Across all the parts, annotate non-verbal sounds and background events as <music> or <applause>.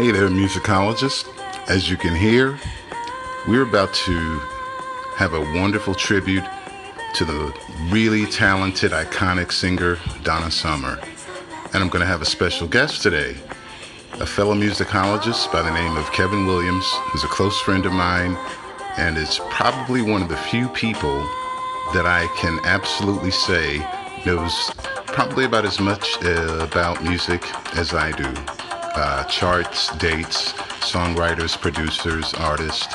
Hey there, musicologists. As you can hear, we're about to have a wonderful tribute to the really talented, iconic singer Donna Summer. And I'm going to have a special guest today, a fellow musicologist by the name of Kevin Williams, who's a close friend of mine and is probably one of the few people that I can absolutely say knows probably about as much uh, about music as I do. Uh, charts, dates, songwriters, producers, artists.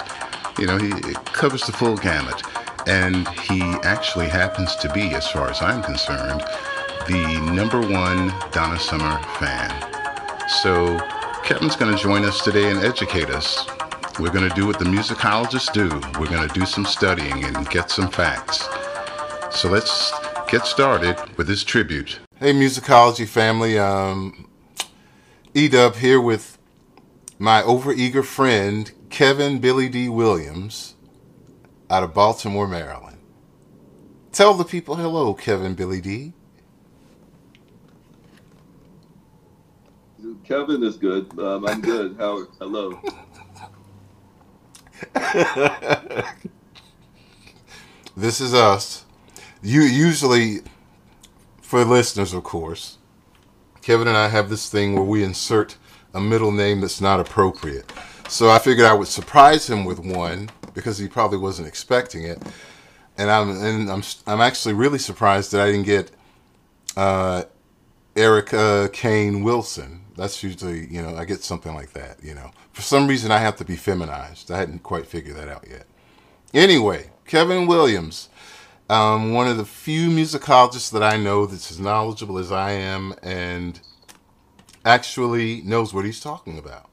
You know, he covers the full gamut. And he actually happens to be, as far as I'm concerned, the number one Donna Summer fan. So Kevin's going to join us today and educate us. We're going to do what the musicologists do. We're going to do some studying and get some facts. So let's get started with this tribute. Hey, musicology family. Um, Edub here with my overeager friend Kevin Billy D. Williams out of Baltimore, Maryland. Tell the people hello, Kevin Billy D. Kevin is good. Um, I'm good. Howard, hello. <laughs> this is us. You usually, for listeners, of course, Kevin and I have this thing where we insert a middle name that's not appropriate. So I figured I would surprise him with one because he probably wasn't expecting it. And I'm and I'm I'm actually really surprised that I didn't get uh, Erica Kane Wilson. That's usually you know I get something like that. You know, for some reason I have to be feminized. I hadn't quite figured that out yet. Anyway, Kevin Williams, um, one of the few musicologists that I know that's as knowledgeable as I am and actually knows what he's talking about.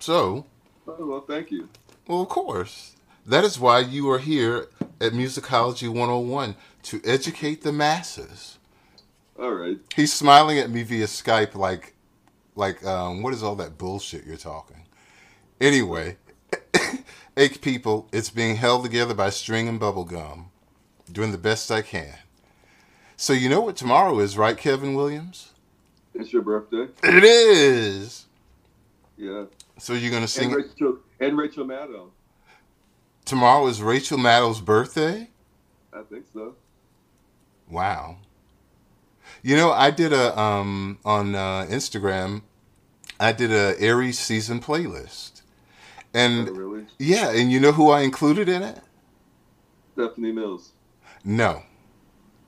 So, oh, well, thank you. Well, of course. That is why you are here at Musicology 101 to educate the masses. All right. He's smiling at me via Skype like like um, what is all that bullshit you're talking? Anyway, <coughs> ache people, it's being held together by string and bubble gum. Doing the best I can. So you know what tomorrow is, right, Kevin Williams? It's your birthday. It is. Yeah. So you're gonna sing and Rachel, and Rachel Maddow. Tomorrow is Rachel Maddow's birthday? I think so. Wow. You know, I did a um on uh, Instagram. I did a Aries season playlist, and oh, really? yeah, and you know who I included in it? Stephanie Mills. No.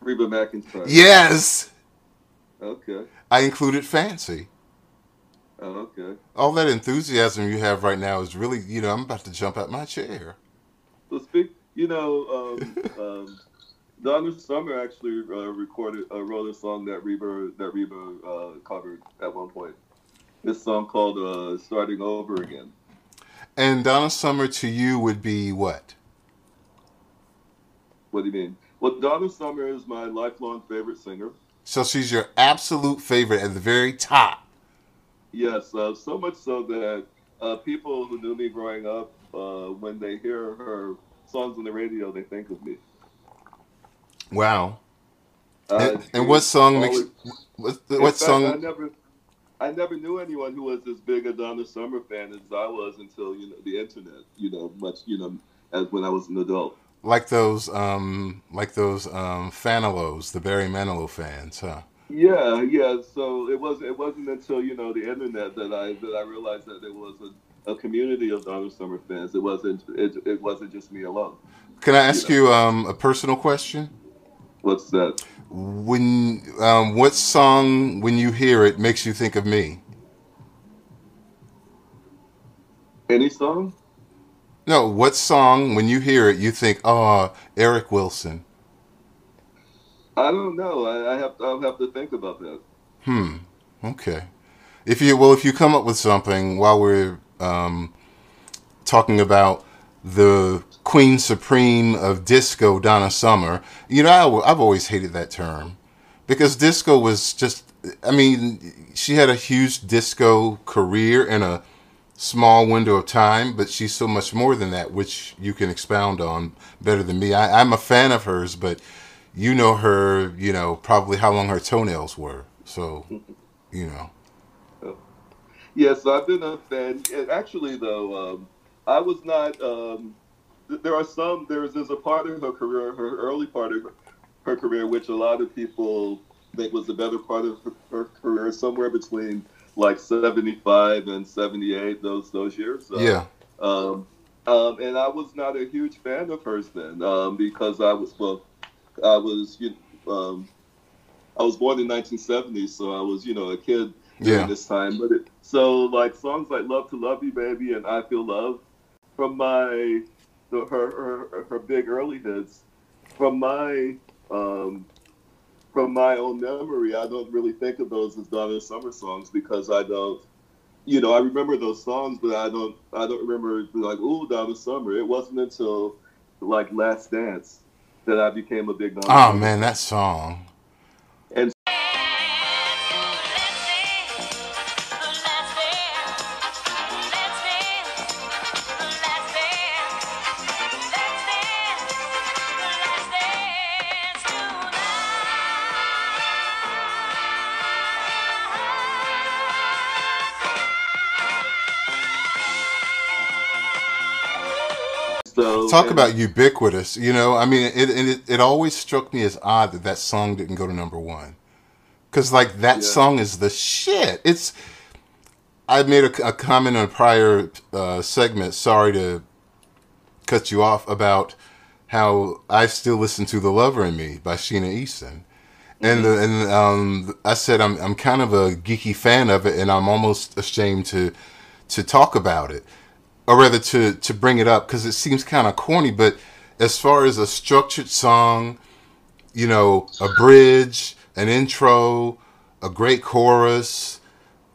Reba McEntire. Yes. Okay. I included Fancy. Oh, okay. All that enthusiasm you have right now is really, you know, I'm about to jump out of my chair. So speak, you know, um, <laughs> um, Donna Summer actually uh, recorded, uh, wrote a song that Reba that Reba uh, covered at one point. This song called uh, "Starting Over Again." And Donna Summer to you would be what? What do you mean? Well, Donna Summer is my lifelong favorite singer. So she's your absolute favorite at the very top. Yes, uh, so much so that uh, people who knew me growing up, uh, when they hear her songs on the radio, they think of me. Wow. and, and what song always, makes what, what fact, song? I never, I never knew anyone who was as big a Donna Summer fan as I was until you know the internet. You know, much you know, as when I was an adult like those um like those um Fanilows, the Barry Manilow fans, huh? Yeah, yeah. So it was it wasn't until you know the internet that I that I realized that there was a, a community of Donna Summer fans. It wasn't it, it wasn't just me alone. Can I ask you, know? you um a personal question? What's that? When um what song when you hear it makes you think of me? Any song? No, what song when you hear it you think, "Oh, Eric Wilson"? I don't know. I, I have to, I'll have to think about that. Hmm. Okay. If you well, if you come up with something while we're um, talking about the Queen Supreme of disco, Donna Summer, you know, I, I've always hated that term because disco was just. I mean, she had a huge disco career and a small window of time, but she's so much more than that, which you can expound on better than me. I, am a fan of hers, but you know her, you know, probably how long her toenails were. So, you know. Yes, I've been a fan. Actually, though, um, I was not. Um, there are some. There's there's a part of her career, her early part of her, her career, which a lot of people think was the better part of her, her career, somewhere between like 75 and 78. Those those years. Uh, yeah. Um, um, and I was not a huge fan of hers then um, because I was well, I was you um, I was born in 1970, so I was you know a kid during Yeah. this time. But it, so like songs like "Love to Love You, Baby" and "I Feel Love" from my the, her, her her big early hits from my um, from my own memory, I don't really think of those as Donna Summer songs because I don't you know, I remember those songs, but I don't, I don't remember like, ooh, Donna Summer. It wasn't until like Last Dance that I became a big Donna. Oh Summer man, that song. Talk about ubiquitous. You know, I mean, it, it it always struck me as odd that that song didn't go to number one, because like that Yeah. song is the shit. It's. I made a, a comment in a prior uh, segment. Sorry to cut you off about how I still listen to "The Lover in Me" by Sheena Easton, and the, and um, I said I'm I'm kind of a geeky fan of it, and I'm almost ashamed to to talk about it or rather to to bring it up because it seems kind of corny. But as far as a structured song, you know, a bridge, an intro, a great chorus,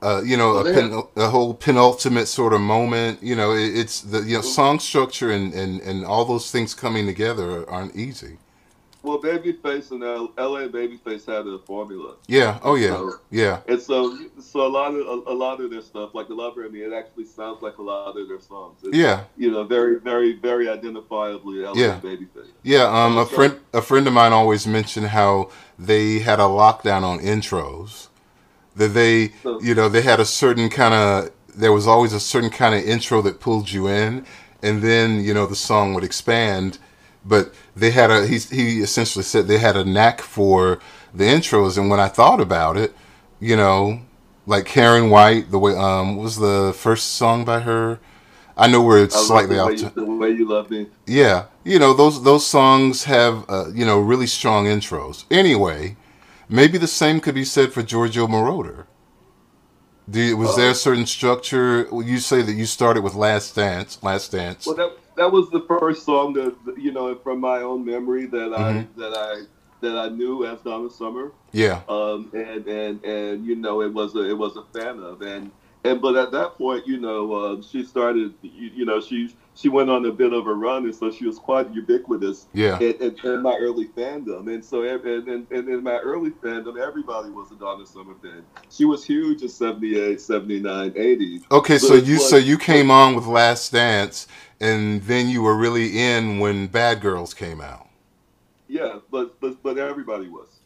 uh, you know, a, pen, a whole penultimate sort of moment. You know, it, it's the you know song structure and, and and all those things coming together aren't easy. Well, Babyface and L- L.A. Babyface had a formula, Yeah. Oh yeah. So- Yeah. and so so a lot of a, a lot of their stuff, like the Lover in Me, it actually sounds like a lot of their songs. It's, Yeah. you know, very very very identifiably L.A. Yeah. Babyface. Yeah, um, a So- friend a friend of mine always mentioned how they had a lockdown on intros. That they, So- you know, they had a certain kind of. There was always a certain kind of intro that pulled you in, and then you know the song would expand. But they had a. He he essentially said they had a knack for the intros, and when I thought about it, you know, like Karyn White, the way um what was the first song by her. I know where it's slightly the way, off. you, to- the way you love me. yeah, you know those those songs have uh, you know really strong intros. Anyway, maybe the same could be said for Giorgio Moroder. Do was there a certain structure? You say that you started with Last Dance. Last Dance. Well, that that was the first song that you know from my own memory that I Mhm. that I that I knew as Donna Summer. yeah, um, and and and you know it was a it was a fan of. And and but at that point you know uh, she started you, you know she she went on a bit of a run and so she was quite ubiquitous yeah, in, in, in my early fandom. And so and, and, and in my early fandom everybody was a Donna Summer fan. She was huge in 78 79 80 Okay, so you but- so you came on with Last Dance, and then you were really in when Bad Girls came out. yeah but but but everybody was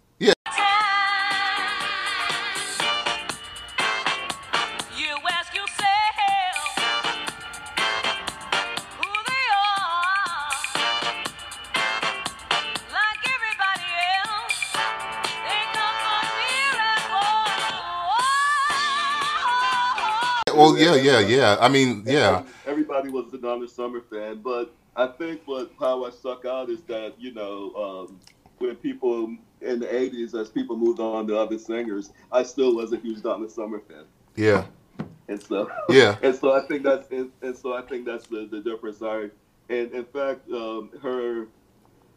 Well, yeah, yeah, yeah. I mean, yeah, Everybody was a Donna Summer fan, but I think what how I stuck out is that you know um, when people in the '80s, as people moved on to other singers, I still was a huge Donna Summer fan, yeah, and so yeah, <laughs> and so I think that's and, and so I think that's the, the difference. I and in fact, um, her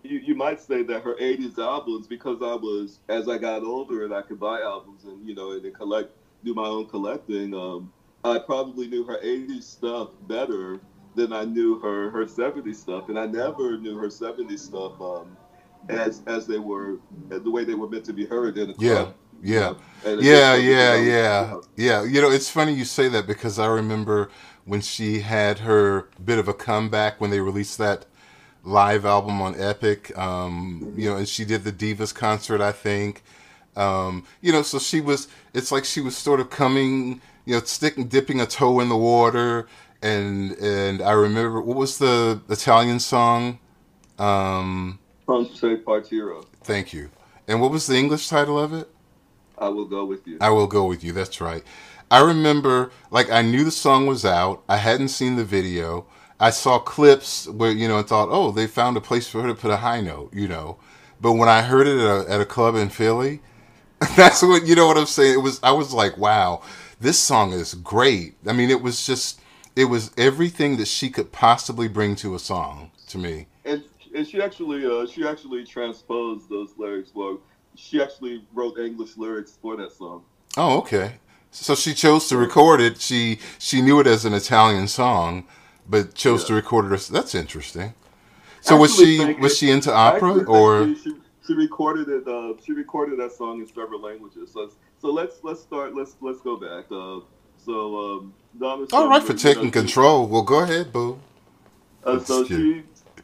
you, you might say that her '80s albums, because I was as I got older and I could buy albums and you know and collect do my own collecting. Um, I probably knew her '80s stuff better than I knew her her '70s stuff, and I never knew her '70s stuff um, as as they were the way they were meant to be heard in a Yeah, club. yeah. Yeah, yeah, know, yeah, yeah. You know, it's funny you say that because I remember when she had her bit of a comeback when they released that live album on Epic. Um, you know, and she did the Divas concert, I think. Um, you know, so she was. It's like she was sort of coming, you know, sticking, dipping a toe in the water, and and I remember what was the Italian song? Um, Con te partirò. thank you. And what was the English title of it? I will go with you. I will go with you. That's right. I remember, like, I knew the song was out. I hadn't seen the video. I saw clips where, you know, and thought, oh, they found a place for her to put a high note, you know. But when I heard it at a, at a club in Philly, <laughs> that's what, you know what I'm saying? It was, I was like, wow, this song is great. I mean, it was just, it was everything that she could possibly bring to a song to me. and and she actually uh, she actually transposed those lyrics. Well, she actually wrote English lyrics for that song. Oh, okay. So she chose to record it. She she knew it as an Italian song, but chose to record it. That's interesting. So was she was it- she into opera or? she, she, she recorded it? Uh, she recorded that song in several languages. So so let's let's start. Let's let's go back. Uh, so um, Donna. All right, for you taking know, she- control. Well, go ahead, boo. Uh, so That's she,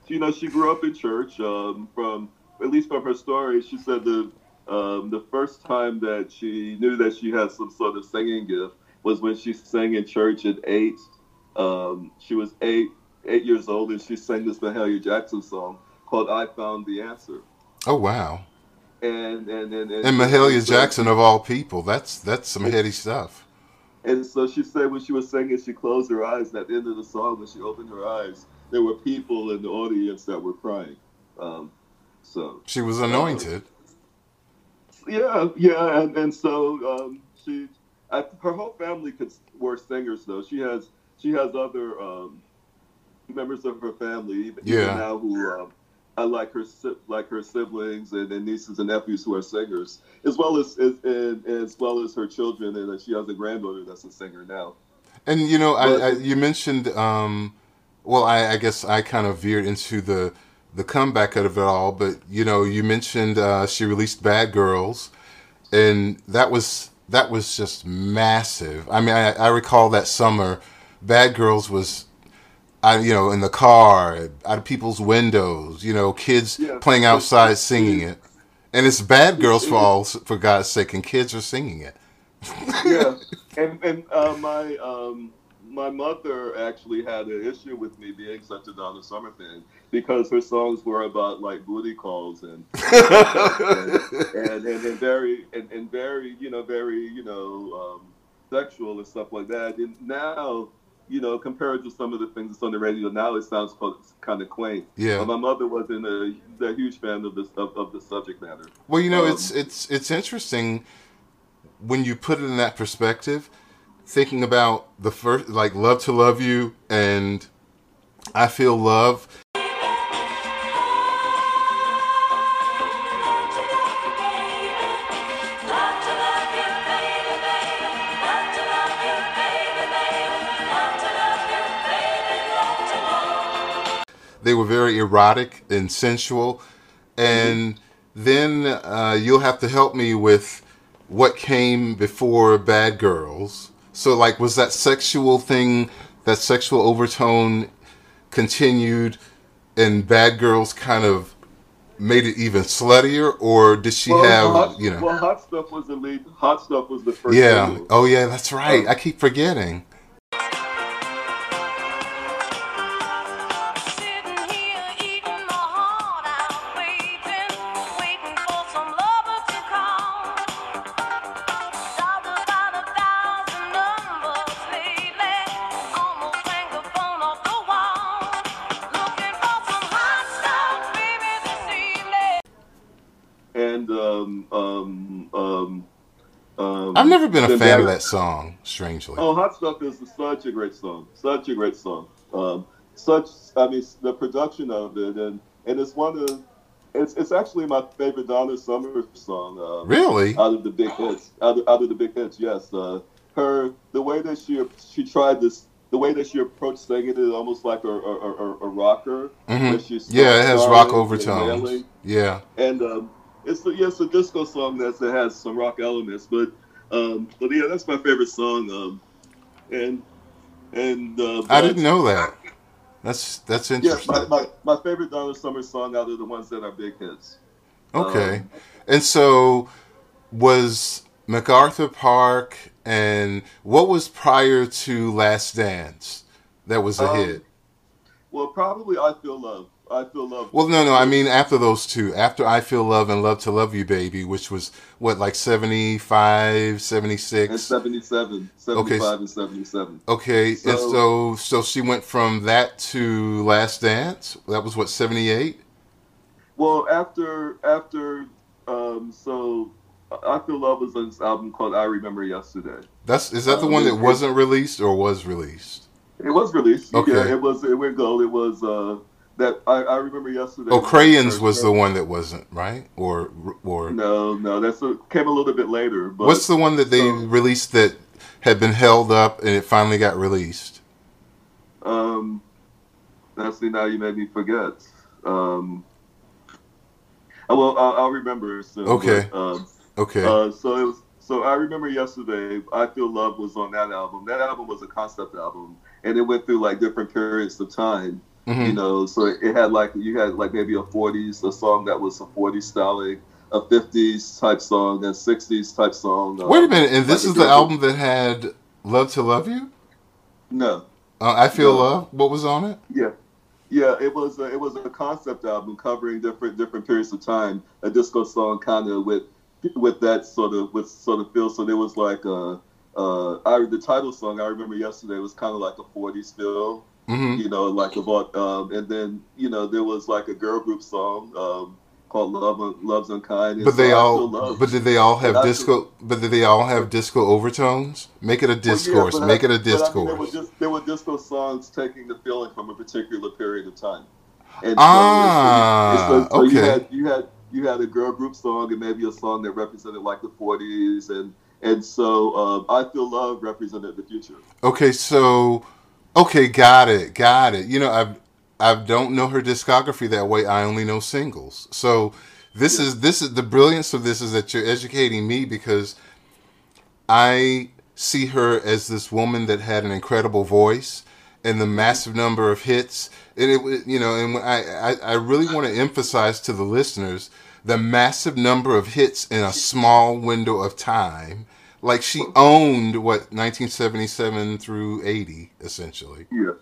you know, she grew up in church. Um, from at least from her story, she said the um, the first time that she knew that she had some sort of singing gift was when she sang in church at eight. Um, she was eight eight years old, and she sang this Mahalia Jackson song called "I Found the Answer." Oh wow! And and and and, And Mahalia so- Jackson of all people. That's that's some heady stuff. And so she said when she was singing, she closed her eyes. And at the end of the song, when she opened her eyes, there were people in the audience that were crying. Um, so She was anointed. yeah, yeah, and, and so um, she, I, her whole family could, were singers though. She has she has other um, members of her family Yeah. now who I like her like her siblings and, and nieces and nephews who are singers, as well as as, and, as well as her children, and she has a granddaughter that's a singer now. And you know, But- I you mentioned. Um, well, I, I guess I kind of veered into the the comeback out of it all, but you know, you mentioned uh, she released Bad Girls, and that was that was just massive. I mean, I, I recall that summer, Bad Girls was. I, you know, in the car, out of people's windows, you know, kids Yeah. playing outside singing it, and it's Bad Girls for all, for God's sake, and kids are singing it. yeah, <laughs> and and uh, my um, my mother actually had an issue with me being such a Donna Summer fan because her songs were about like booty calls and <laughs> and, and, and very and, and very you know very you know um, sexual and stuff like that. And now you know compared to some of the things that's on the radio now, it sounds kind of quaint. Yeah. But my mother wasn't a, a huge fan of this of, of the subject matter. Well, you know, Um, it's it's it's interesting when you put it in that perspective, thinking about the first like "Love to Love You" and "I Feel Love." Love They were very erotic and sensual, and then uh, you'll have to help me with what came before "Bad Girls." So, like, was that sexual thing, that sexual overtone, continued, and "Bad Girls" kind of made it even sluttier, or did she have, hot, you know? well, hot stuff was the lead. Hot stuff was the first. Yeah. single. Oh, yeah. That's right. I keep forgetting. And um, um, um, um, I've never been a fan of that song, strangely. Oh, Hot Stuff is such a great song. Such a great song. Um, such, I mean, the production of it, and and it's one of, it's it's actually my favorite Donna Summer song. Um, Really? Out of the big hits, out of, out of the big hits, yes. Uh, her the way that she she tried this, the way that she approached singing it, almost like a a, a, a rocker. Mhm. she Yeah, it has rock overtones. Yeah. and um, it's a, yeah, it's a disco song that that has some rock elements, but um, but yeah, that's my favorite song. Um, and and uh, I didn't know that. That's that's Yeah, interesting. my, my, my favorite Donna Summer song out of the ones that are big hits. Okay. Um, And so was MacArthur Park, and what was prior to Last Dance that was a Um, hit? Well, probably I Feel Love. I Feel Love. Well, no, no. I mean, after those two, after I Feel Love and Love to Love You, Baby, which was what, like 75, and 76? 77, 75 and 77. Okay, and So- so so she went from that to Last Dance. That was what 78. Well, after after um, so I Feel Love was on this album called I Remember Yesterday. That's is that the Um, one that it- wasn't released or was released? It was released. Okay. Yeah, it was. It went gold. It was uh, that I, I remember yesterday. Oh, Crayons was the one that wasn't right, or or No, no, that's a, came a little bit later. But what's the one that they released that had been held up and it finally got released? Um, that's the now you made me forget. Um, oh, well, I'll, I'll remember soon. Okay. but, um, Okay, uh, so it was. So I remember yesterday. I feel love was on that album. That album was a concept album, and it went through like different periods of time. Mhm. You know, so it had like you had like maybe a '40s, a song that was a '40s styling, a '50s type song, a '60s type song. uh, Wait a minute, and this like is the album that had "Love to Love You." No, Uh, I feel No. love. What was on it? Yeah, yeah. It was a, it was a concept album covering different different periods of time. A disco song, kind of with with that sort of with sort of feel. So there was like a uh, I the title song I remember yesterday was kind of like a '40s feel. Hmm You know, like about um, and then you know there was like a girl group song um, called Love Love's Unkind. But they so all, Love. but did they all have And disco? But did they all have disco overtones? Make it a Well, yeah, discourse. I- Make it a but I mean, discourse. there were just there were disco songs taking the feeling from a particular period of time. And Ah, so, so you okay. had you had you had a girl group song and maybe a song that represented like the 40s and and so um, I feel love represented the future. Okay, so okay, got it, got it. You know, I I don't know her discography that way. I only know singles. So this Yeah. is this is the brilliance of this is that you're educating me because I see her as this woman that had an incredible voice and the massive number of hits. And it, you know, and I, I, I really want to emphasize to the listeners the massive number of hits in a small window of time. Like she owned what 1977 through 80, essentially. Yeah.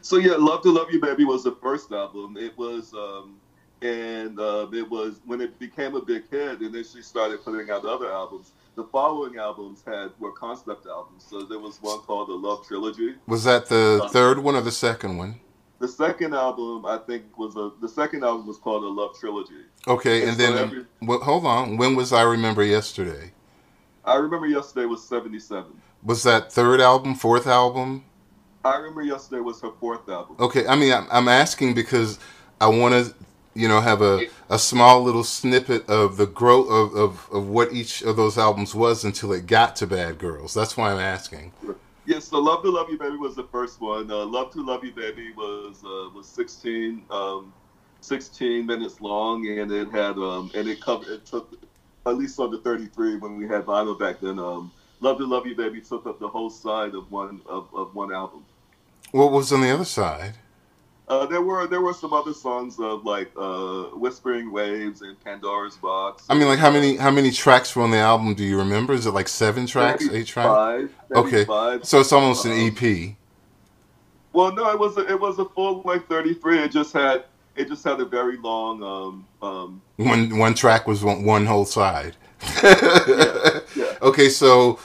So yeah, Love to Love You Baby was the first album. It was um and uh, it was when it became a big hit and then she started putting out other albums. The following albums had were concept albums. So there was one called the Love Trilogy. Was that the third one or the second one? The second album I think was a the second album was called the Love Trilogy. Okay, And and so then every- well, hold on. When was I Remember Yesterday? I remember yesterday was seventy seven. Was that third album, fourth album? I remember yesterday was her fourth album. Okay, I mean, I'm, I'm asking because I want to, you know, have a, a small little snippet of the growth of, of, of what each of those albums was until it got to Bad Girls. That's why I'm asking. Yes, so Love to Love You Baby was the first one. Uh, Love to Love You Baby was uh, was 16, um, 16 minutes long, and it had um, and it covered it took at least on the 33 when we had vinyl back then. Um, Love to Love You Baby took up the whole side of one of, of one album. What was on the other side? Uh, there were there were some other songs of like uh, Whispering Waves and Pandora's Box. I mean, like how many how many tracks were on the album? Do you remember? Is it like seven tracks, eight tracks? Five. Okay. Five. So it's almost an E Um, EP. Well, no, it was a, it was a full length 33. It just had it just had a very long um um One one track was one, one whole side. yeah. <laughs> Okay, so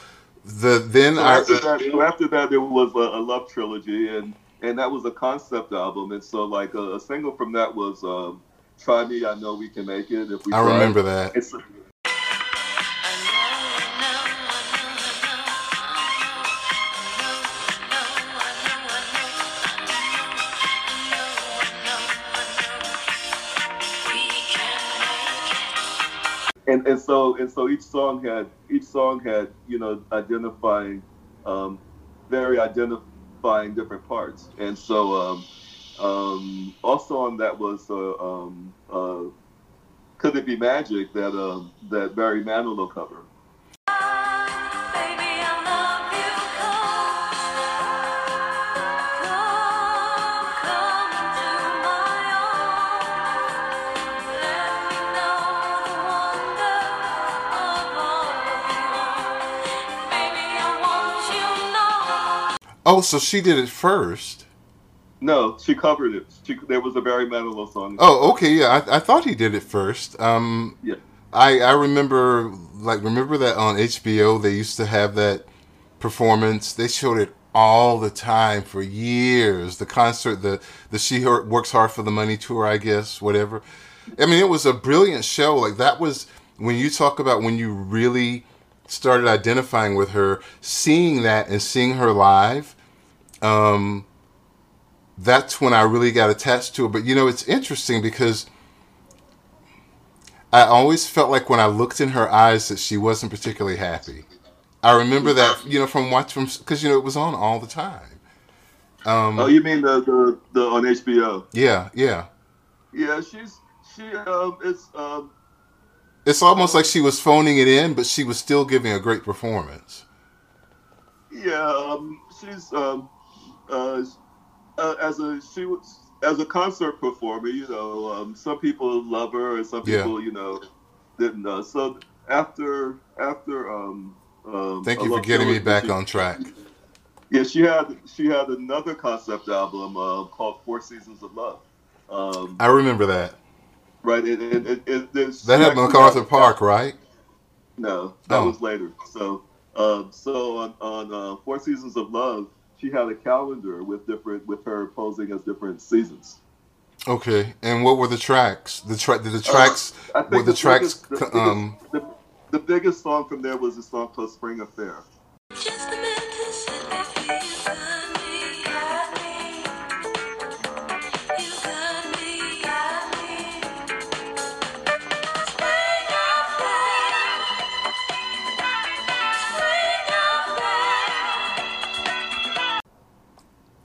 the then So I after that, so after that, there was a, a love trilogy, and and that was a concept album, and so like a, a single from that was um, "Try Me, I Know We Can Make It." If we I try. remember that. It's and, and so and so each song had each song had you know identifying um, very identifying different parts. And so um, um, also on that was uh, um, uh, could it be magic that um, that Barry Manilow cover Oh, so she did it first. No, she covered it. She, there was a Barry Manilow song. Oh, okay, yeah. I, I thought he did it first. Um, Yeah. I I remember like remember that on HBO they used to have that performance. They showed it all the time for years. The concert, the the She Works Hard for the Money tour, I guess, whatever. I mean, it was a brilliant show. Like that was when you talk about when you really started identifying with her, seeing that and seeing her live. Um, that's when I really got attached to her. But you know, it's interesting because I always felt like when I looked in her eyes that she wasn't particularly happy. I remember that, you know, from watch from because you know it was on all the time. Um, Oh, you mean the, the the on HBO? yeah, yeah. Yeah, she's she um it's um It's almost like she was phoning it in, but she was still giving a great performance. yeah um she's um uh, uh as a she was as a concert performer, you know, um, some people love her and some Yeah. people, you know, didn't. Uh, so after after um, um Thank you for getting me back she- on track. Yeah, she had she had another concept album uh, called Four Seasons of Love. Um, I remember that. Right, it, it, it, That had actually MacArthur Park, right? No, that Oh. was later. So, um, so on, on uh, Four Seasons of Love, she had a calendar with different with her posing as different seasons. Okay. And what were the tracks? The track, the tracks, I were the tracks, biggest, the, biggest, um, the, the biggest song from there was a song called Spring Affair.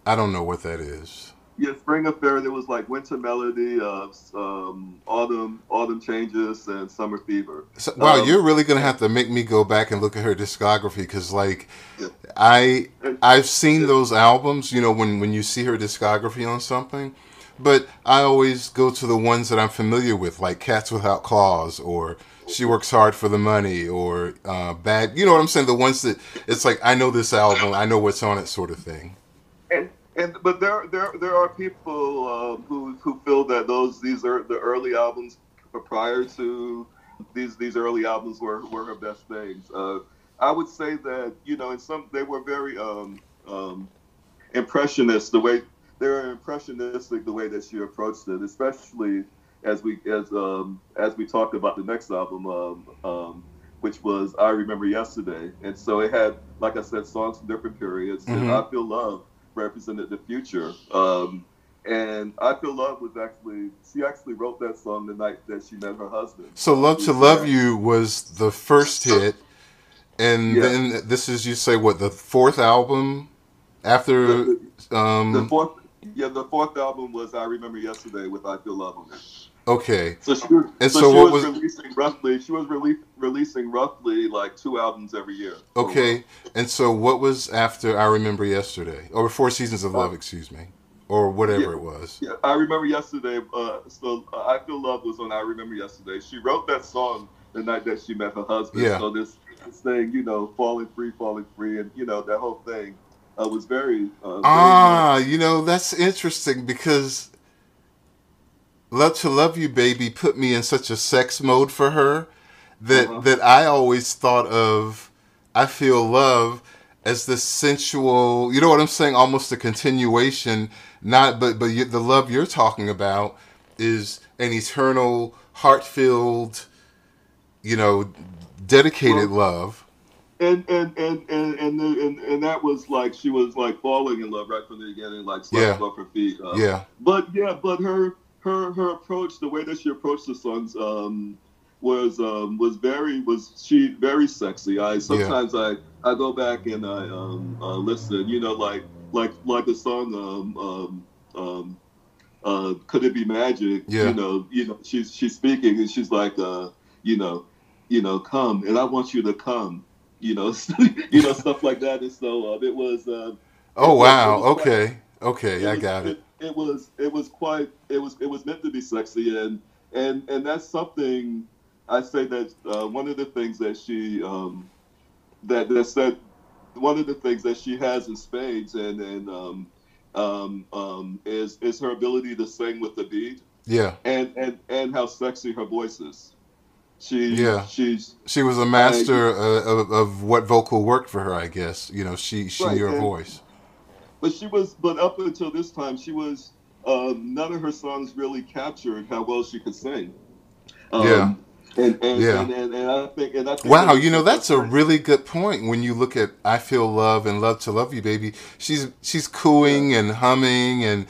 I don't know what that is. Yeah, Spring Affair. There was like Winter Melody, uh, um, Autumn, Autumn Changes, and Summer Fever. So, wow, Um, you're really gonna have to make me go back and look at her discography because, like, Yeah. I I've seen those albums. You know, when when you see her discography on something, but I always go to the ones that I'm familiar with, like Cats Without Claws or She Works Hard for the Money or uh, Bad. You know what I'm saying? The ones that it's like I know this album, I know what's on it, sort of thing. And and but there there there are people um, who who feel that those these are the early albums prior to these these early albums were were her best things. Uh, I would say that you know in some they were very um, um, impressionist the way they were impressionistic the way that she approached it, especially as we as um, as we talked about the next album. Um, um, which was I Remember Yesterday. And so it had, like I said, songs from different periods. And Mhm. I Feel Love represented the future. Um, and I Feel Love was actually, she actually wrote that song the night that she met her husband. So Love to Love You was the first hit, and Yeah. then this is you say what the fourth album after The, the um fourth, yeah, the fourth album was I Remember Yesterday with I Feel Love on it. Okay So she was, And so so she what was, was- releasing roughly, she was rele- releasing roughly like two albums every year. okay and so what was after I Remember Yesterday or Four Seasons of Love excuse me or whatever Yeah. it was Yeah, I remember yesterday. Uh, so uh, I feel love was on. I remember yesterday. She wrote that song the night that she met her husband. Yeah. So this, this thing, you know, falling free, falling free, and you know that whole thing uh, was very. Uh, very ah you know that's interesting because Love to Love You Baby put me in such a sex mode for her that Uh-huh. that I always thought of I feel love as the sensual, you know what I'm saying, almost a continuation. Not, but but you, the love you're talking about is an eternal, heart-filled, you know, dedicated Well, love. and and and and and, the, and and that was like she was like falling in love right from the beginning, like Yeah. off her feet. Uh, Yeah, But yeah, but her her her approach, the way that she approached the songs, um, was um, was very was she very sexy. I sometimes I I go back and I um, uh, listen. You know, like like like the song um, um, um, uh, "Could It Be Magic?" Yeah. You know, you know she's she's speaking and she's like, uh, you know, you know, come and I want you to come. You know, <laughs> you know stuff like that. And so uh, it was. Uh, Oh wow. it was Okay. Okay. I got it. it. Was it was quite it was it was meant to be sexy and and and that's something I say that uh, one of the things that she um, that that said one of the things that she has in spades and and um, um, um, is is her ability to sing with the beat Yeah. and and and how sexy her voice is. She Yeah. she's She was a master uh, of, of what vocal worked for her, I guess. You know, she she Right, her and- voice. But she was but up until this time she was um, none of her songs really captured how well she could sing. Um, Yeah. And and, Yeah. and, and, and I think and I think Wow, you know that's a really good point. When you look at "I Feel Love" and "Love to Love You, Baby," she's she's cooing and humming and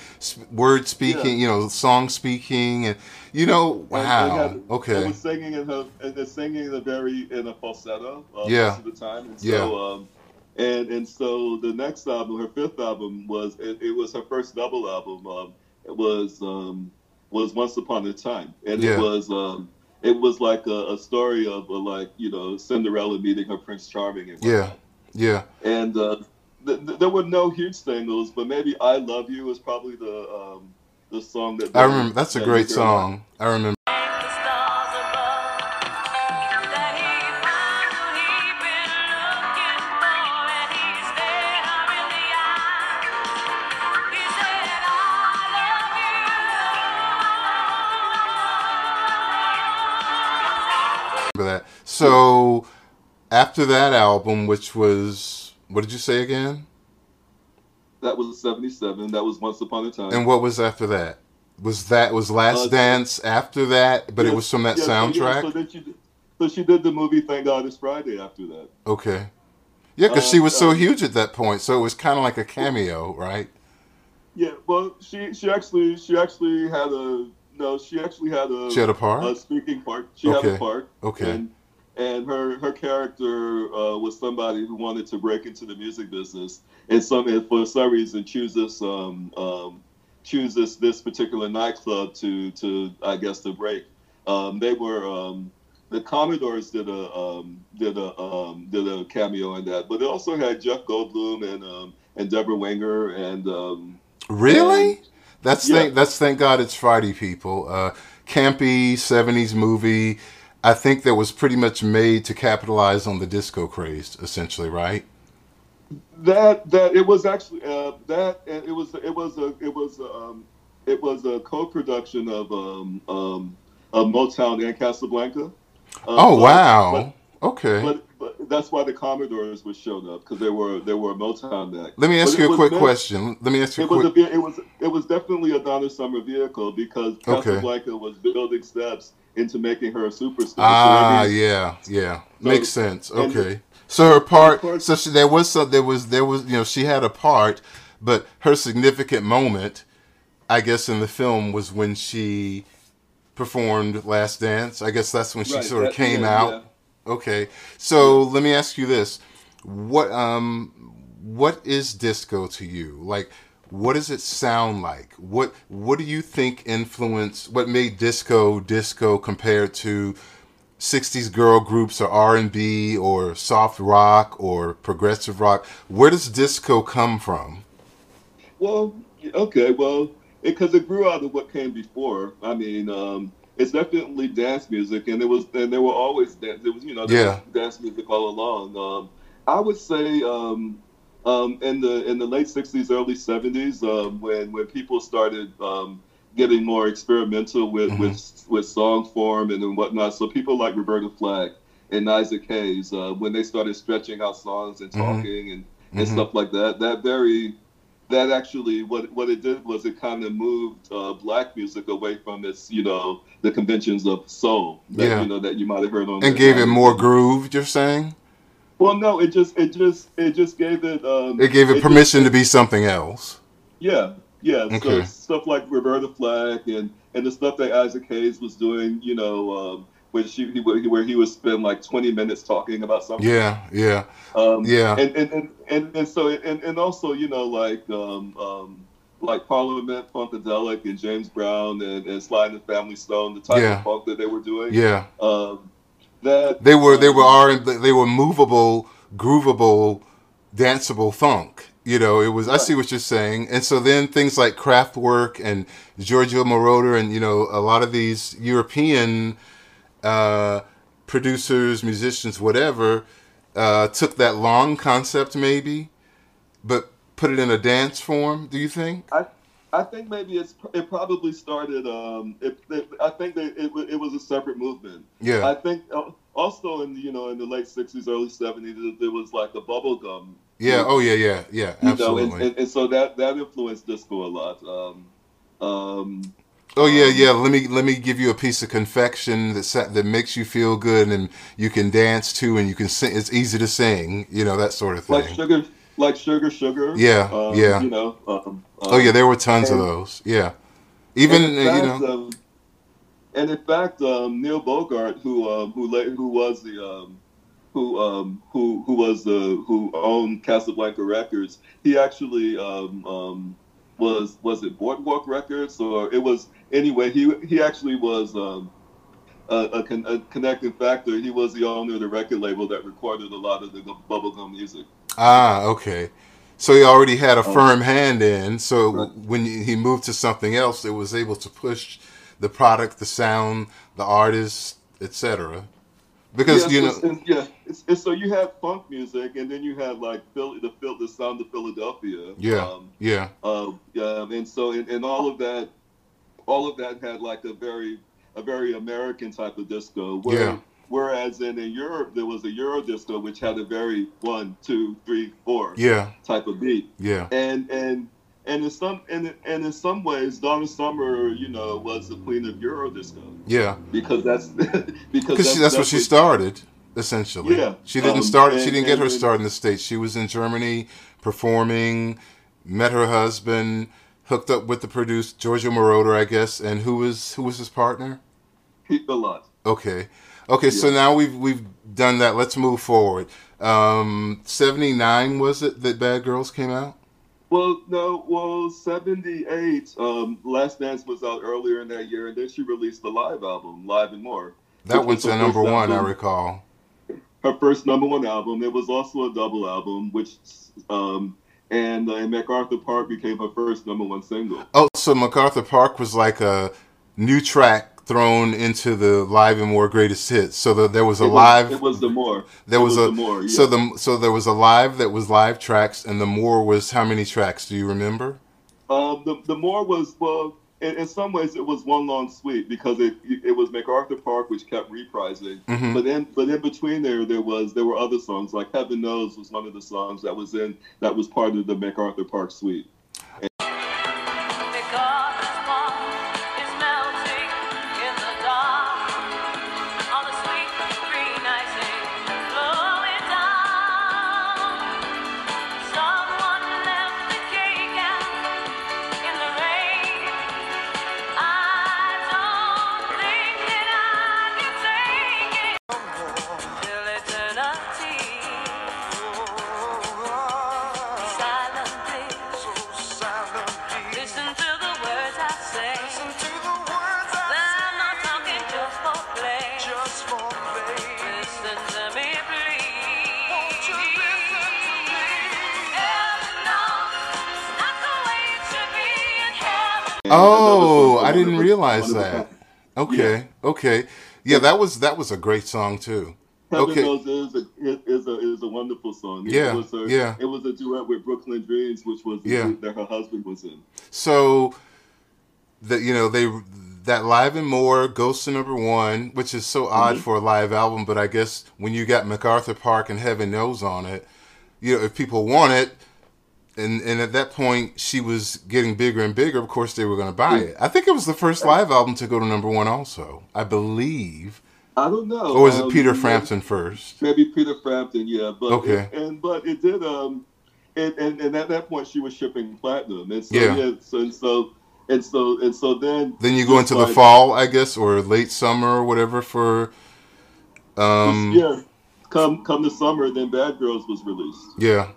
word speaking, yeah. you know, song speaking, and you know, wow, and had- and okay, was singing in her and singing in a very in a falsetto uh, Yeah. most of the time. And so, Yeah. um, and and so the next album, her fifth album, was it, it was her first double album. Um, it was um, was Once Upon a Time, and Yeah. it was um, it was like a, a story of uh, like you know Cinderella meeting her Prince Charming. And yeah, yeah, and uh, th- th- there were no huge singles, but maybe "I Love You" was probably the um, the song that I remember that's a great song. I remember. After that album, which was what did you say again? That was '77. That was Once Upon a Time. And what was after that? Was that was Last Uh, Dance after that? But it was from that yes, so, yeah, soundtrack. So, she, did- so she did the movie Thank God It's Friday after that. Okay. Yeah, because she Um, was so um, huge at that point, so it was kind of like a cameo, right? Yeah, well, she she actually she actually had a no, she actually had a She had a part? a speaking part. She had a part. okay. And, and her her character uh, was somebody who wanted to break into the music business, and some and for some reason chooses um, um, chooses this particular nightclub to to I guess to break. Um, they were um, the Commodores did a um, did a um, did a cameo in that, but it also had Jeff Goldblum and um, and Debra Winger and um, Really? That's yeah. thank that's thank God it's Friday, people. Uh, campy '70s movie. I think that was pretty much made to capitalize on the disco craze, essentially, right? that that it was actually uh, that it was it was a it was a, um, it was a co-production of um, um, of Motown and Casablanca. Uh, oh but- wow. okay. But, but, but that's why the Commodores were showing up because they were they were a Motown act. Let me ask But you a quick meant- question. Let me ask you a It was quick. a it was it was definitely a Donna Summer vehicle because Okay. Casablanca was building steps into making her a superstar. So, Ah, I mean, yeah, yeah, So- makes sense. Okay, so her part, so she, there was some, there was, there was, you know, she had a part, but her significant moment, I guess, in the film was when she performed "Last Dance." I guess that's when she Right, sort of came yeah, out. yeah. Okay, so let me ask you this: what, um, what is disco to you? Like, what does it sound like? What, what do you think influenced? What made disco disco compared to 60s girl groups or R&B or soft rock or progressive rock? Where does disco come from? Well, okay, well, because it, grew out of what came before. I mean, um, it's definitely dance music, and it was, and there were always dance. It was, you know, Yeah. dance music all along. Um, I would say um, um, in the in the late '60s, early '70s, um, when when people started um, getting more experimental with Mhm. with with song form and, and whatnot. So people like Roberta Flack and Isaac Hayes, uh, when they started stretching out songs and Mhm. talking and, and Mhm. stuff like that, that very that actually what what it did was it kind of moved uh, black music away from its you know the conventions of soul that Yeah. you know that you might have heard on And gave it more groove, you're saying? Well, no, it just it just it just gave it um, It gave it just- permission to be something else. Yeah, yeah. Okay. So stuff like Roberta Flack and and the stuff that Isaac Hayes was doing, you know, um, where she he, where he- where he would spend like twenty minutes talking about something. Yeah, yeah, Um, yeah. And and, and, and and so and, and also you know like um, um, like Parliament Funkadelic and James Brown and, and Sly and the Family Stone, the type Yeah. of funk that they were doing. yeah. Um, that They were they were R they were movable, groovable, danceable funk. You know, it was. I see what you're saying. And so then things like Kraftwerk and Giorgio Moroder and you know a lot of these European uh, producers, musicians, whatever, uh, took that long concept maybe, but put it in a dance form. Do you think? I I think maybe it's it probably started. Um, it, it, I think that it, it was a separate movement. Yeah. I think uh, also in the, you know in the late '60s, early '70s, there was like a bubblegum. Yeah. Oh yeah. Yeah. Yeah. You know, Absolutely. and, and, and so that that influenced disco a lot. Um, um, Oh yeah, yeah. Let me let me give you a piece of confection that that makes you feel good and you can dance to and you can sing. It's easy to sing, you know that sort of thing. like sugar, like sugar, sugar. Yeah, um, yeah. You know. Um, oh yeah, there were tons of those. Yeah, even and you know. um, and in fact, um, Neil Bogart, who um, who who was the um, who um, who who was the who owned Casablanca Records, he actually um, um, was was it Boardwalk Records or it was anyway. He he actually was. Um, a, a, con- a connecting factor. He was the owner of the record label that recorded a lot of the bubblegum music. Ah, okay. So he already had a Oh. firm hand in. So Right. when he moved to something else, it was able to push the product, the sound, the artist, etc. Because Yes, you know, it's- yeah. It's, it's, so you had funk music, and then you had like Phil, the Phil, the sound of Philadelphia. yeah, Um, yeah, um, and so and, and all of that, all of that had like a very a very American type of disco. Where, Yeah. Whereas in, in Europe there was a Euro disco which had a very one, two, three, four yeah, type of beat. yeah, And and and in some and, and in some ways Donna Summer, you know, was the queen of Euro disco yeah. because that's <laughs> because Because that's, that's what she started, essentially. Yeah. She didn't Um, start. she didn't get her and- start in the states. She was in Germany performing. Met her husband, hooked up with the producer Giorgio Moroder, I guess. And who was who was his partner? a lot. Okay, okay. So now we've we've done that. Let's move forward. Um, Seventy nine was it that Bad Girls came out? Well, no, well, '78. Um, Last Dance was out earlier in that year, and then she released the live album, Live and More. That went was to number one, I recall. Her first number one album. It was also a double album, which um, and uh, MacArthur Park became her first number one single. Oh, so MacArthur Park was like a new track thrown into the live and more greatest hits. So the, there was a It was- live. It was the more. there it was, a the more. Yeah. so the so there was a live that was live tracks, and the more was how many tracks? Do you remember? Um, the the more was well. In, in some ways, it was one long suite because it it was MacArthur Park, which kept reprising. Mhm. But in but in between there, there was there were other songs like Heaven Knows was one of the songs that was in that was part of the MacArthur Park suite. Realize that. Okay, okay, yeah, that was that was a great song too. Heaven Okay. Knows is a is a is a wonderful song. Yeah, it was a, yeah. It was a duet with Brooklyn Dreams, which was the Yeah. that her husband was in. So that you know they that live and more goes to number one, which is so odd Mhm. for a live album. But I guess when you got MacArthur Park and Heaven Knows on it, you know if people want it, and and at that point she was getting bigger and bigger. Of course they were going to buy it. I think it was the first live album to go to number one. Also, I believe, I don't know. or was it um, Peter maybe- Frampton first? Maybe Peter Frampton, yeah. But Okay. it- and but it did um and, and, and at that point she was shipping platinum. And so Yeah. yeah, so and so and so and so then Then you go into the fall, I guess, or late summer or whatever for. Um, yeah. Come come the summer, then Bad Girls was released. yeah.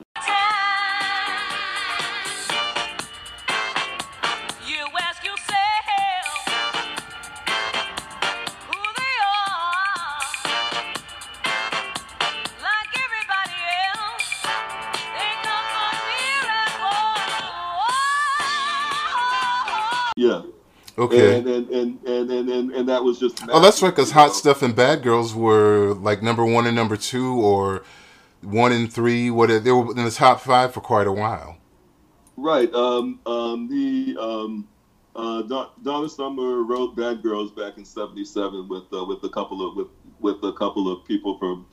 Okay. And and, and, and, and, and and that was just Oh, that's right. Because Hot know. Stuff and Bad Girls were like number one and number two, or one and three. What they were in the top five for quite a while. Right. Um, um, the um, uh, Don- Donna Summer wrote Bad Girls back in '77 with uh, with a couple of with with a couple of people from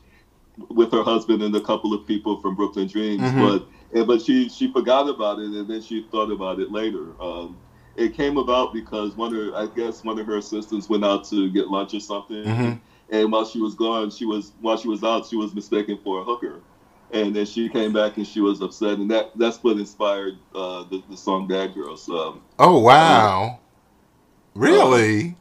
with her husband and a couple of people from Brooklyn Dreams, Mhm. but and, but she she forgot about it and then she thought about it later. Um, it came about because one of I guess one of her assistants went out to get lunch or something, Mhm. and while she was gone, she was while she was out, she was mistaken for a hooker. And then she came back and she was upset, and that that's what inspired uh, the, the song "Bad Girls." Um, Oh wow, really?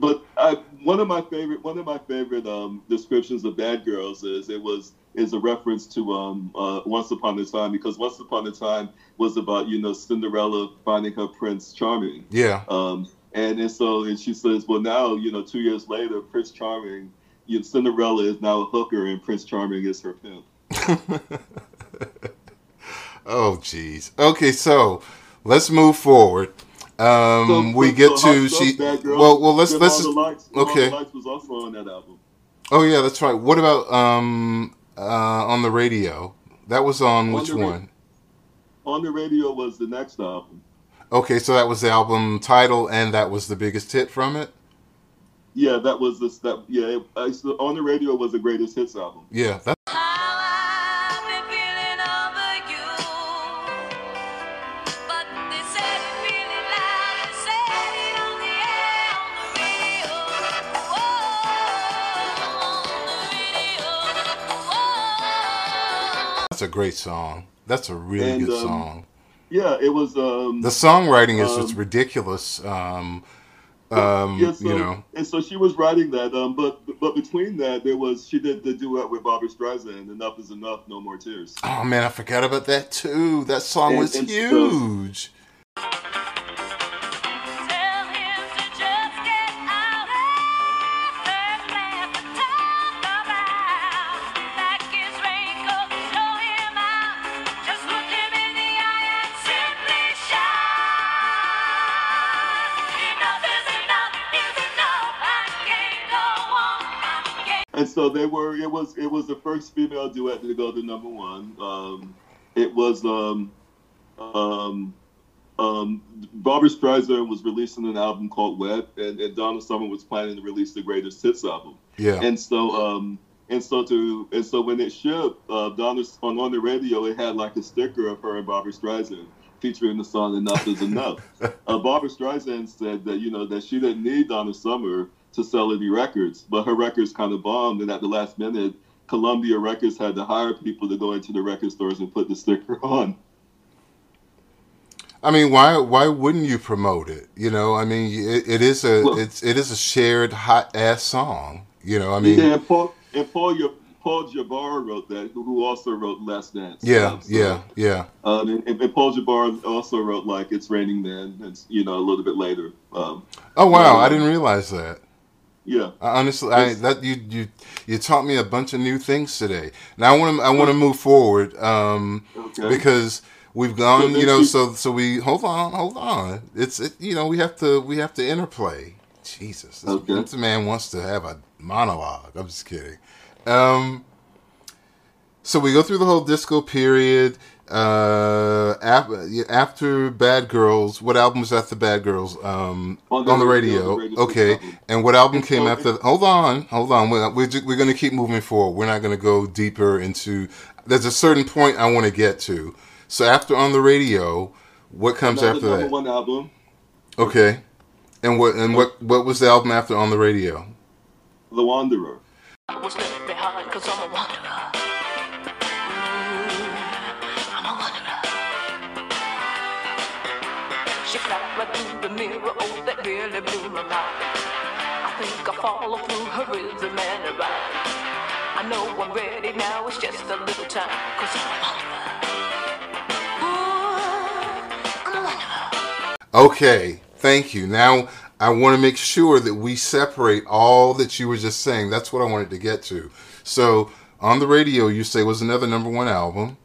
but I, one of my favorite one of my favorite um, descriptions of Bad Girls is it was is a reference to um, uh, Once Upon a Time because Once Upon a Time was about you know Cinderella finding her Prince Charming, Yeah. um, and and so and she says, well now you know two years later Prince Charming, you know, Cinderella is now a hooker and Prince Charming is her pimp. <laughs> oh jeez. Okay, so let's move forward. Um, So- we so- get so to she. Well, well, let's let's. All Lights, okay. was also on that album. Oh yeah, that's right. What about um uh on the radio? That was on On which ra- one? On the radio was the next album. Okay, so that was the album title, and that was the biggest hit from it. Yeah, that was the that yeah. I, on the radio was the greatest hits album. Yeah, that. Great song. That's a really And, good um, song. Yeah, it was. Um, The songwriting is just um, ridiculous. Um, um, yeah, so, you know. and so she was writing that. Um, but but between that, there was she did the duet with Barbra Streisand. Enough is enough, no more tears. Oh man, I forgot about that too. That song And- was and huge. Tell And so they were. It was it was the first female duet to go to number one. Um, it was um, um, um, Barbra Streisand was releasing an album called Wet, and, and Donna Summer was planning to release the greatest hits album. Yeah. And so, um, and so to, and so when it shipped, uh, Donna on on the radio, it had like a sticker of her and Barbra Streisand featuring the song "Enough Is Enough." <laughs> uh, Barbra Streisand said that you know that she didn't need Donna Summer to sell any records, but her records kind of bombed, and at the last minute, Columbia Records had to hire people to go into the record stores and put the sticker <laughs> on. I mean, why why wouldn't you promote it? You know, I mean, it, it is a Well- it's it is a shared hot ass song. You know, I mean, yeah, and Paul and Paul, Ya- Paul Jabara wrote that, who also wrote Last Dance. yeah, Um, so- yeah, yeah. Um, and, and Paul Jabara also wrote like "It's Raining Men," and you know a little bit later. Um, Oh wow, I um, didn't realize that. Yeah, I honestly, I that you you you taught me a bunch of new things today. Now I want to I want to move forward um, okay. because we've gone, So you know, so so we hold on, hold on. It's it, you know we have to we have to interplay. Jesus, this, Okay. this man wants to have a monologue. I'm just kidding. Um, so we go through the whole disco period. Uh, after, after Bad Girls, what album was after Bad Girls? Um, on the, radio. the radio Okay, and what album And came so- after? Hold on, hold on. We're we're, ju- we're going to keep moving forward. We're not going to go deeper into. There's a certain point I want to get to. So after on the radio, what comes Another after number that? one album, Okay, and what and what what was the album after on the radio? "The Wanderer." Mirror, oh, that really blew my mind. I think I follow through her rhythm and her rhyme. I know I'm ready now, it's just a little time, cause I'm a. Ooh, I'm a. Okay, thank you. Now I want to make sure that we separate all that you were just saying. That's what I wanted to get to. So on the radio, you say was another number one album.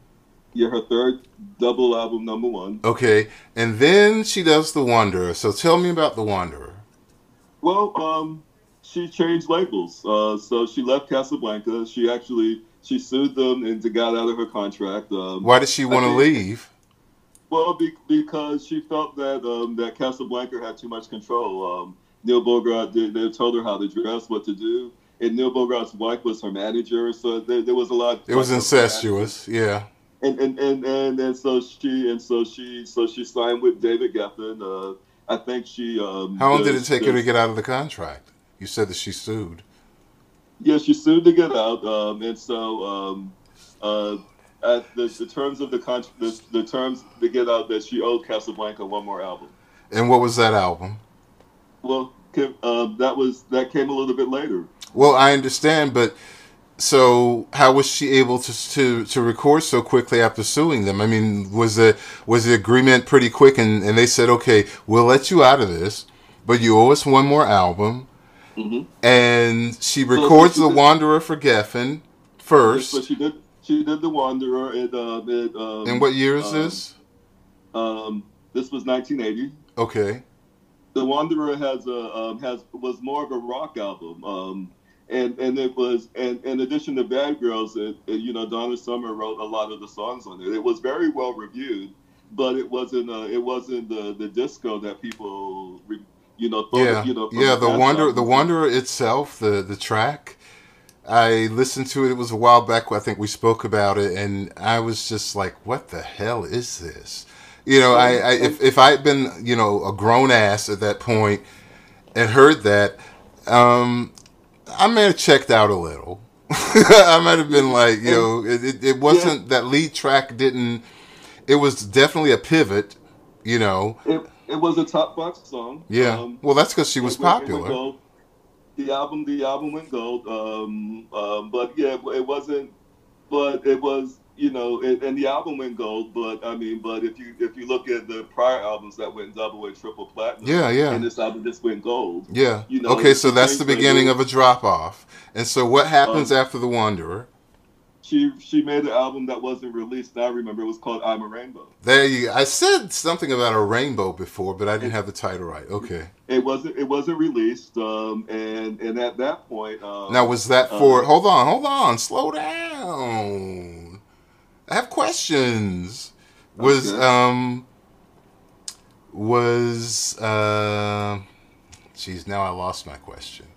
Yeah, her third double album, number one. Okay, and then she does The Wanderer. So tell me about The Wanderer. Well, um, she changed labels. Uh, so she left Casablanca. She actually she sued them and got out of her contract. Um, Why did she want to leave? Well, be, because she felt that um, that Casablanca had too much control. Um, Neil Bogart, they, they told her how to dress, what to do, and Neil Bogart's wife was her manager, so there, there was a lot. It was incestuous. Yeah. And and, and and and so she and so she so she signed with David Geffen. Uh, I think she. Um, How long did it take her to get out of the contract? You said that she sued. Yeah, she sued to get out, um, and so um, uh, at the, the terms of the contract, the, the terms to get out, that she owed Casablanca one more album. And what was that album? Well, uh, that was that came a little bit later. Well, I understand, but so how was she able to to to record so quickly after suing them? I mean, was the was the agreement pretty quick, and and they said, okay, we'll let you out of this, but you owe us one more album, Mhm. and she records she the did- Wanderer for Geffen first. But she did she did the Wanderer. It, uh, um, And what year is um, this? Um, this was 1980. Okay, The Wanderer has a um, has was more of a rock album. Um, and and it was and in addition to Bad Girls, it, it, you know Donna Summer wrote a lot of the songs on it. It was very well reviewed, but it wasn't uh, it wasn't the the disco that people re, you know thought yeah, you know yeah. The wonder the. Wanderer itself, the the track. I listened to it. It was a while back. I think we spoke about it, and I was just like, "What the hell is this?" You know, I, I if if I had been you know a grown ass at that point and heard that, um, I may have checked out a little. <laughs> I might have been like, you know, it, it, it wasn't that lead track didn't. It was definitely a pivot, you know. It, it was a top box song. Yeah. Um, well, that's because she was it went- it went popular. The album, the album went gold. Um, um, but yeah, it wasn't. But it was, you know, it, and the album went gold. But I mean, but if you if you look at the prior albums that went double and triple platinum, Yeah, yeah. and this album just went gold. Yeah. You know, okay, so that's the beginning of a drop off. And so what happens Um, after the Wanderer? She she made an album that wasn't released. I remember it was called "I'm a Rainbow." There you. I said something about a rainbow before, but I didn't have the title right. Okay. It wasn't it wasn't released. Um, and and at that point, um, Now was that for? uh, hold on, hold on, slow down. I have questions. Was Okay. um was uh, geez, now I lost my question.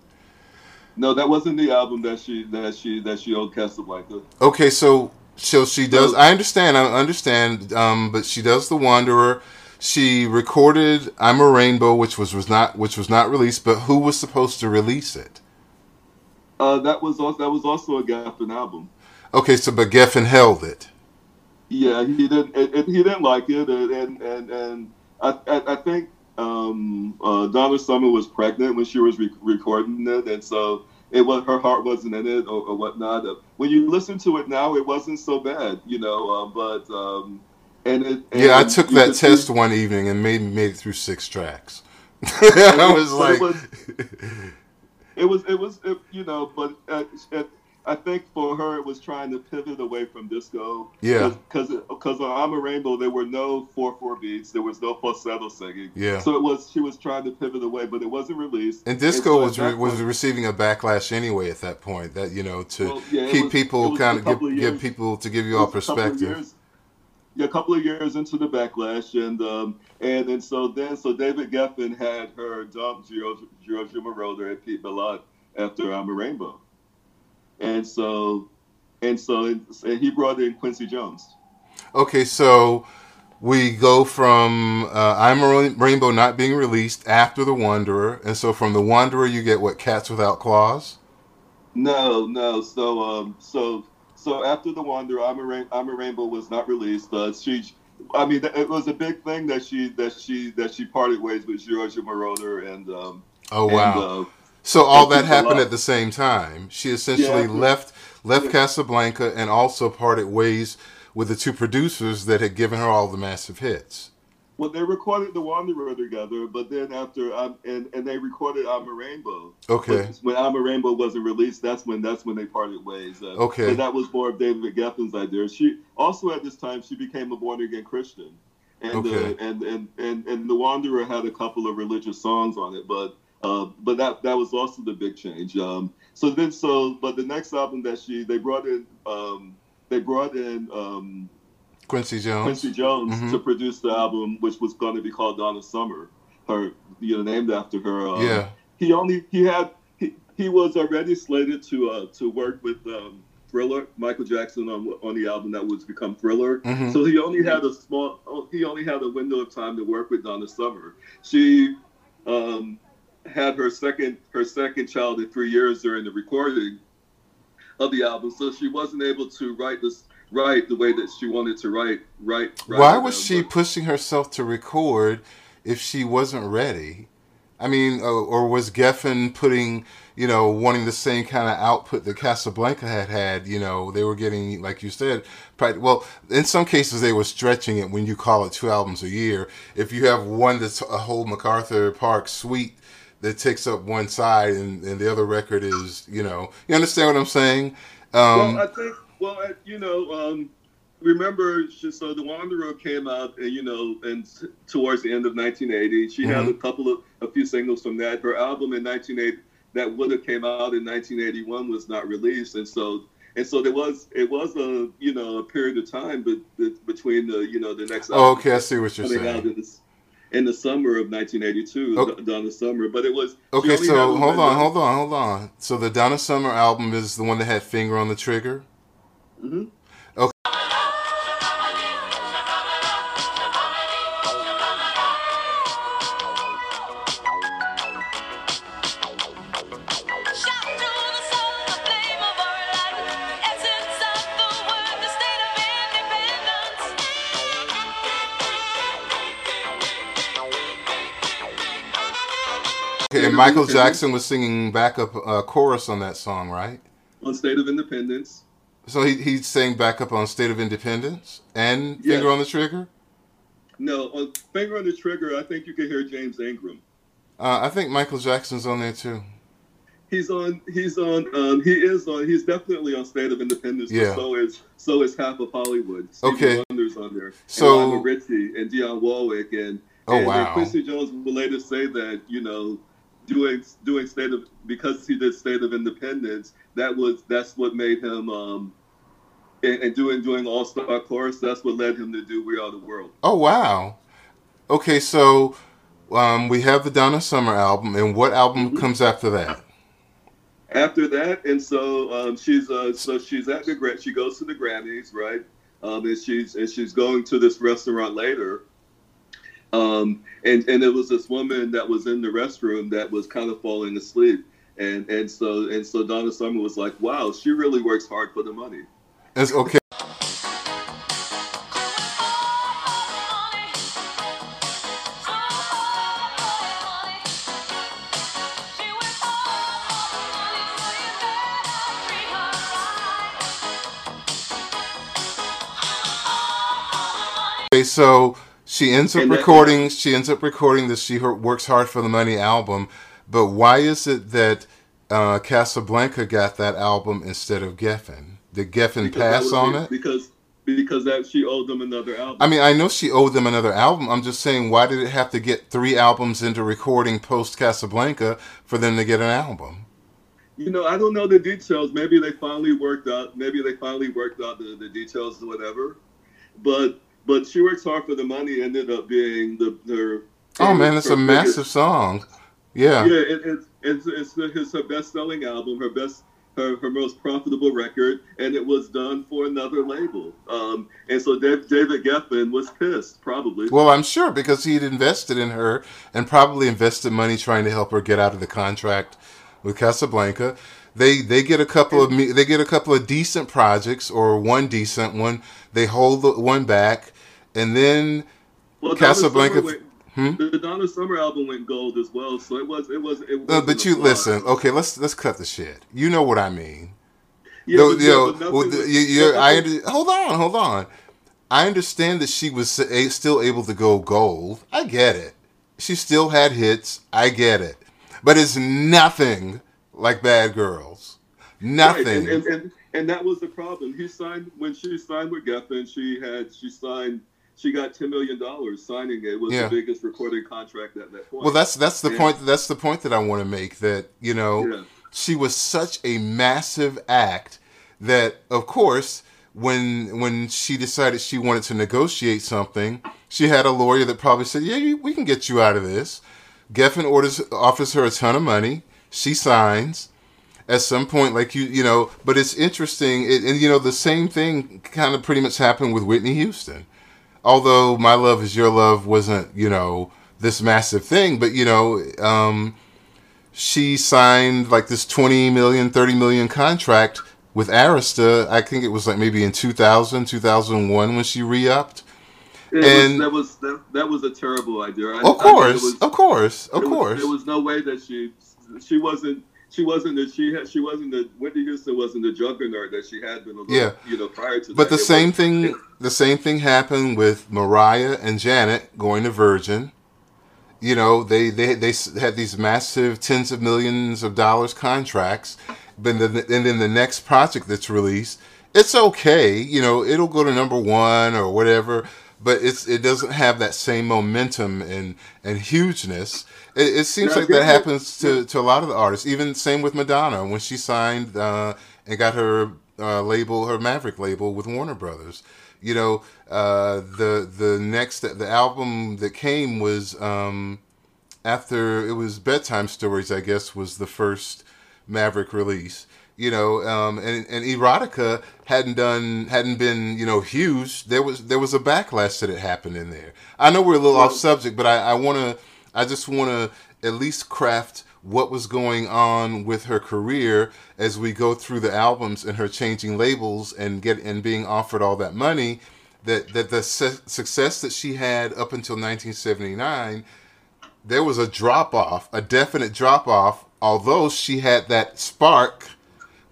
no, that wasn't the album that she that she that she owed Casablanca. Okay, so so she does. I understand. I understand. Um, but she does the Wanderer. She recorded "I'm a Rainbow," which was was not which was not released. But who was supposed to release it? Uh, that was also that was also a Geffen album. Okay, so but Geffen held it. Yeah, he didn't. It, it- he didn't like it, and and and, and I, I I think um, uh, Donna Summer was pregnant when she was re- recording it, and so it was her heart wasn't in it or, or whatnot. Uh, When you listen to it now, it wasn't so bad, you know. Um, but um, and it Yeah, I took that could see- test one evening and made made it through six tracks. <laughs> I was like, it was, it was, it was, you know, but uh, it, I think for her it was trying to pivot away from disco. Yeah. Because because on I'm a Rainbow there were no four four beats, there was no falsetto singing. Yeah. So it was she was trying to pivot away, but it wasn't released. and disco so was re- was receiving a backlash anyway at that point. That you know to Well, yeah, keep was- people kind of give give people to give you all was a couple of perspective. yeah, a couple of years into the backlash, and um, and and so then so David Geffen had her dump Giorgio Moroder and Pete Bellotte after I'm a Rainbow, and so and so and he brought in Quincy Jones. Okay, so we go from uh, I'm a Rainbow not being released after the Wanderer, and so from the Wanderer you get what Cats Without Claws. No, no. So, um, so, so after the Wanderer, I'm a Rain- I'm a Rainbow was not released. Uh, she, I mean, it was a big thing that she that she that she parted ways with Giorgio Moroder and um, Oh and, wow! uh, so all that happened at the same time. She essentially Yeah. left left Yeah. Casablanca and also parted ways with the two producers that had given her all the massive hits. well, they recorded the Wanderer together, but then after um, and and they recorded I'm a Rainbow. Okay. When I'm a Rainbow wasn't released, that's when that's when they parted ways. Uh, Okay. But that was more of David Geffen's idea. She also at this time she became a born again Christian, and Okay. uh, and, and and and the Wanderer had a couple of religious songs on it, but uh, but that that was also the big change. Um, so then so but the next album that she they brought in um, they brought in um, Quincy Jones. Quincy Jones Mhm. to produce the album, which was going to be called Donna Summer, her you know named after her. Um, Yeah. He only he had he, he was already slated to uh, to work with um, Thriller, Michael Jackson on on the album that was become Thriller. Mhm. So he only had a small he only had a window of time to work with Donna Summer. She um, had her second her second child in three years during the recording of the album, so she wasn't able to write this write the way that she wanted to write. Write. write Why was she pushing herself to record if she wasn't ready? I mean, uh, or was Geffen putting, you know, wanting the same kind of output that Casablanca had had? You know, they were getting, like you said, prac- well, in some cases they were stretching it when you call it two albums a year. If you have one that's a whole MacArthur Park suite that takes up one side and, and the other record is, you know, you understand what I'm saying? Um, well, I think. Well, I- you know, um, remember, so the Wanderer came out, and you know, and t- towards the end of 1980, she had Mhm. a couple of a few singles from that. Her album in 1980 that would have came out in 1981 was not released, and so. And so there was, it was a, you know, a period of time be, be- between the, you know, the next. oh, okay, I see what you're saying. In the, summer of 1982, Oh. Donna Summer. But it was Okay, so hold on, hold on, hold on. So the Donna Summer album is the one that had Finger on the Trigger? Mhm. And Michael Jackson was singing backup uh, chorus on that song, right? on State of Independence. So he he sang backup on State of Independence and Yeah. Finger on the Trigger. No, on Finger on the Trigger, I think you can hear James Ingram. Uh, I think Michael Jackson's on there too. He's on. He's on. Um, he is on. He's definitely on State of Independence. Yeah. So is so is half of Hollywood. Stevie Okay. Wonder's on there. So- and Richie and Dionne Warwick and Oh, and, wow. and Quincy Jones will later say that you know doing doing State of because he did State of Independence that was that's what made him um and, and doing doing All Star Chorus that's what led him to do We Are the World. Oh wow. Okay, so um, we have the Donna Summer album, and what album Mhm. comes after that? after that, and so um, she's uh, so she's at the she goes to the Grammys, right? Um, and she's and she's going to this restaurant later. Um, and and it was this woman that was in the restroom that was kind of falling asleep, and and so and so Donna Summer was like, "Wow, she really works hard for the money." It's okay. So she ends up recording. She ends up recording the "She Works Hard for the Money" album. But why is it that uh, Casablanca got that album instead of Geffen? Did Geffen Because pass was on it? because because that she owed them another album. I mean, I know she owed them another album. I'm just saying, why did it have to get three albums into recording post Casablanca for them to get an album? You know, I don't know the details. Maybe they finally worked out. Maybe they finally worked out the, the details or whatever. But but she works hard for the money. Ended up being the her. Oh man, it's a massive song. Yeah. Yeah, it, it's it's it's, it's her best selling album, her best. Her, her most profitable record, and it was done for another label. Um, and so Dave, David Geffen was pissed, probably. Well, I'm sure because he'd invested in her and probably invested money trying to help her get out of the contract with Casablanca. They they get a couple of they get a couple of decent projects or one decent one. They hold the one back, and then well, Casablanca- Summer Hmm? the Donna Summer album went gold as well, so it was it was it. uh, but you listen. Okay, let's let's cut the shit. You know what I mean. Yeah, No, you yeah, know, but well, the- was- you, you're, I hold on, hold on. I understand that she was a- still able to go gold. I get it. She still had hits. I get it. But it's nothing like Bad Girls. Nothing. Right, and, and, and, and that was the problem. He signed when she signed with Geffen. She had she signed. She got ten million dollars signing it. it was Yeah. the biggest recording contract at that point. well, that's that's the Yeah. point. That's the point that I want to make. That you know, yeah. she was such a massive act that, of course, when when she decided she wanted to negotiate something, she had a lawyer that probably said, "Yeah, we can get you out of this." Geffen orders offers her a ton of money. She signs. At some point, like you, you know, but it's interesting, it, and you know, the same thing kind of pretty much happened with Whitney Houston. Although "My Love Is Your Love" wasn't, you know, this massive thing, but you know, um, she signed like this 20 million 30 million contract with arista i think it was like maybe in 2000 2001 when she re-upped It And- was, that was that, that was a terrible idea. I, of I mean, course was- of course of there was- course there was no way that she she wasn't she wasn't that she had she wasn't the Whitney Houston wasn't the juggernaut that she had been. a little, Yeah. you know, prior to. but that. the same was- thing it- the same thing happened with mariah and janet going to virgin you know they they, they had these massive tens of millions of dollars contracts but then, and then the next project that's released it's okay you know it'll go to number one or whatever but it's it doesn't have that same momentum and and hugeness it, it seems like that happens to, to a lot of the artists even same with madonna. When she signed uh, and got her uh, label her maverick label with warner brothers you know uh, the the next the album that came was um, after it was bedtime stories i guess was the first maverick release you know um, and, and erotica hadn't done hadn't been you know huge. There was there was a backlash that had happened in there. I know we're a little off subject but i, I want to i just want to at least craft what was going on with her career as we go through the albums and her changing labels and get and being offered all that money that that the su- success that she had up until 1979 there was a drop off, a definite drop off, although she had that spark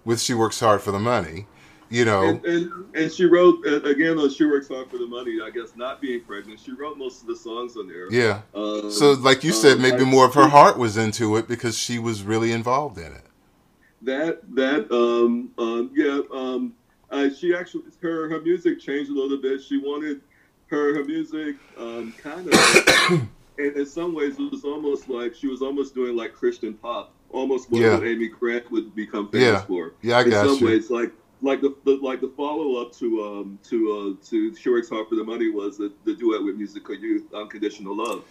with She Works Hard for the Money, you know. And, and and she wrote again on "She Works Hard for the Money." I guess not being pregnant, she wrote most of the songs on there. yeah. Um, So, like you said, um, maybe I- more of her heart was into it because she was really involved in it. That that um um yeah um uh, she actually her her music changed a little bit. She wanted her her music um kind of <coughs> in, in some ways it was almost like she was almost doing like Christian pop, almost what, Yeah. Amy Grant would become famous Yeah. for. Yeah, I in got some you. ways, like like the, the like the follow up to um to uh to She Works Hard for the Money was the, the duet with Musical Youth, Unconditional Love.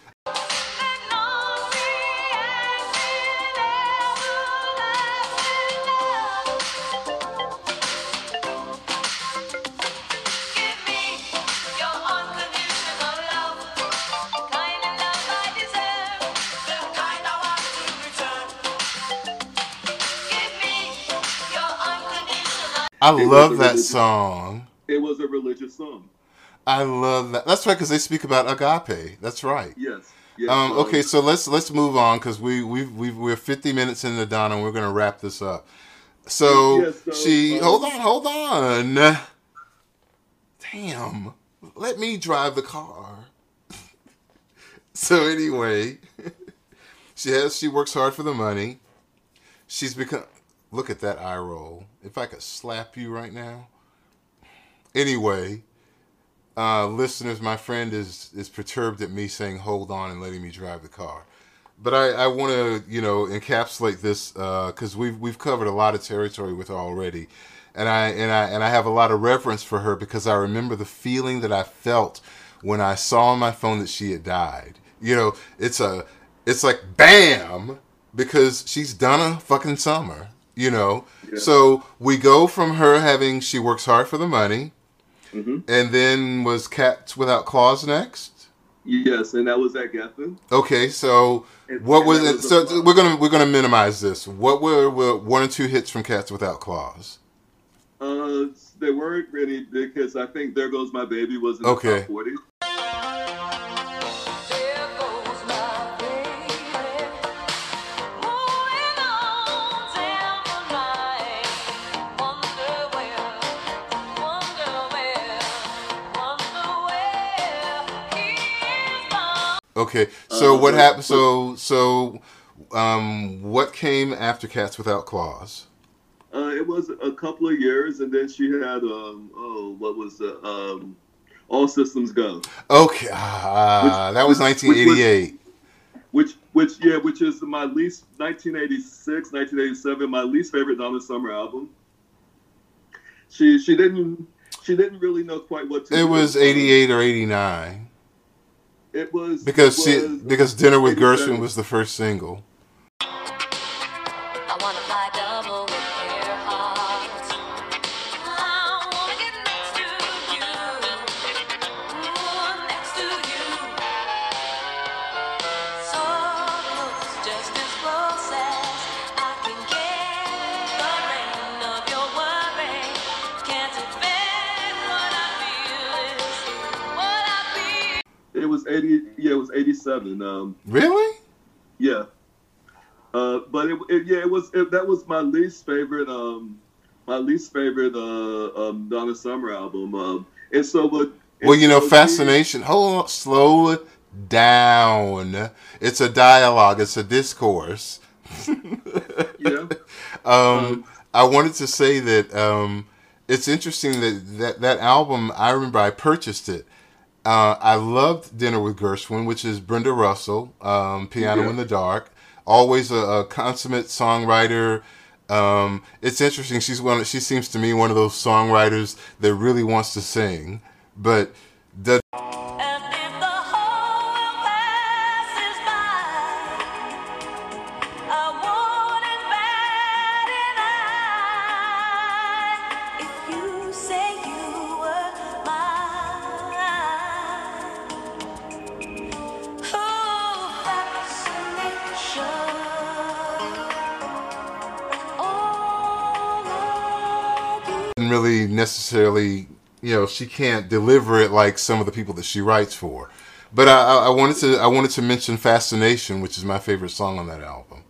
I love that song. It was a religious song. I love that. That's right, because they speak about agape. That's right. Yes. yes Um, okay, so let's let's move on because we we we we're 50 minutes into Donna and we're gonna wrap this up. So, Yeah, so, she um, hold on, hold on. Damn, let me drive the car. <laughs> so anyway, <laughs> she has she works hard for the money. She's become. Look at that eye roll. If I could slap you right now. Anyway, uh, listeners, my friend is is perturbed at me saying "hold on" and letting me drive the car. But I, I want to, you know, encapsulate this because we've we've covered a lot of territory with her already, and I and I and I have a lot of reverence for her because I remember the feeling that I felt when I saw on my phone that she had died. You know, it's a, it's like bam because she's done a fucking summer you know yeah. so we go from her having she works hard for the money mm-hmm. and then was cats without claws next yes and that was at Geffen. okay so and, what and was, it, was so we're gonna we're gonna minimize this what were, were, one or two hits from cats without claws uh there weren't really big hits i think there goes my baby was in okay. the top 40 Okay, so Uh, what happened? So so um, what came after Cats Without Claws? Uh, it was a couple of years, and then she had um oh what was the um All Systems Go, Okay, ah, that was which- which 1988. which which yeah, which is my least 1986, 1987, my least favorite Donna Summer album. She she didn't she didn't really know quite what to It do. was 88 or 89 It was because it she, was- because Dinner with 87. Gershwin was the first single. 87. Um, Really? yeah. Uh, but it, it yeah, it was it, that was my least favorite um my least favorite uh um Donna Summer album. Um, and so and Well, you know, so fascination. Hold on, slow it down. It's a dialogue. It's a discourse. <laughs> Yeah. <laughs> Um, I wanted to say that um, it's interesting that, that that album. I remember I purchased it. Uh, I loved Dinner with Gershwin, which is Brenda Russell, um, Piano Yeah. in the Dark. Always a, a consummate songwriter. Um, it's interesting. She's one. She seems to me one of those songwriters that really wants to sing, but really necessarily, you know, she can't deliver it like some of the people that she writes for. But I, I I wanted to I wanted to mention "Fascination," which is my favorite song on that album.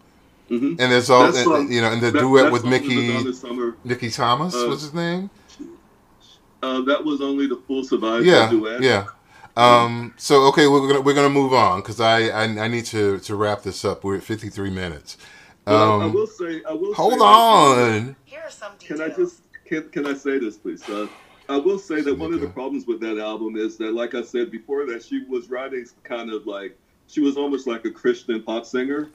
Mhm. And there's all That song- you know, and the that- duet that with song was a Mickey Summer. Mickey Thomas Uh, was his name. Uh, that was only the full survivor Yeah, duet. yeah. Um, so okay, we're gonna we're gonna move on because I, I I need to to wrap this up. We're at 53 minutes. But I, I Um, will say, I will. hold say on. Here are some Can. I just can, can I say this, please? Uh, I will say that one of the problems with that album is that, like I said before, that she was writing kind of like she was almost like a Christian pop singer.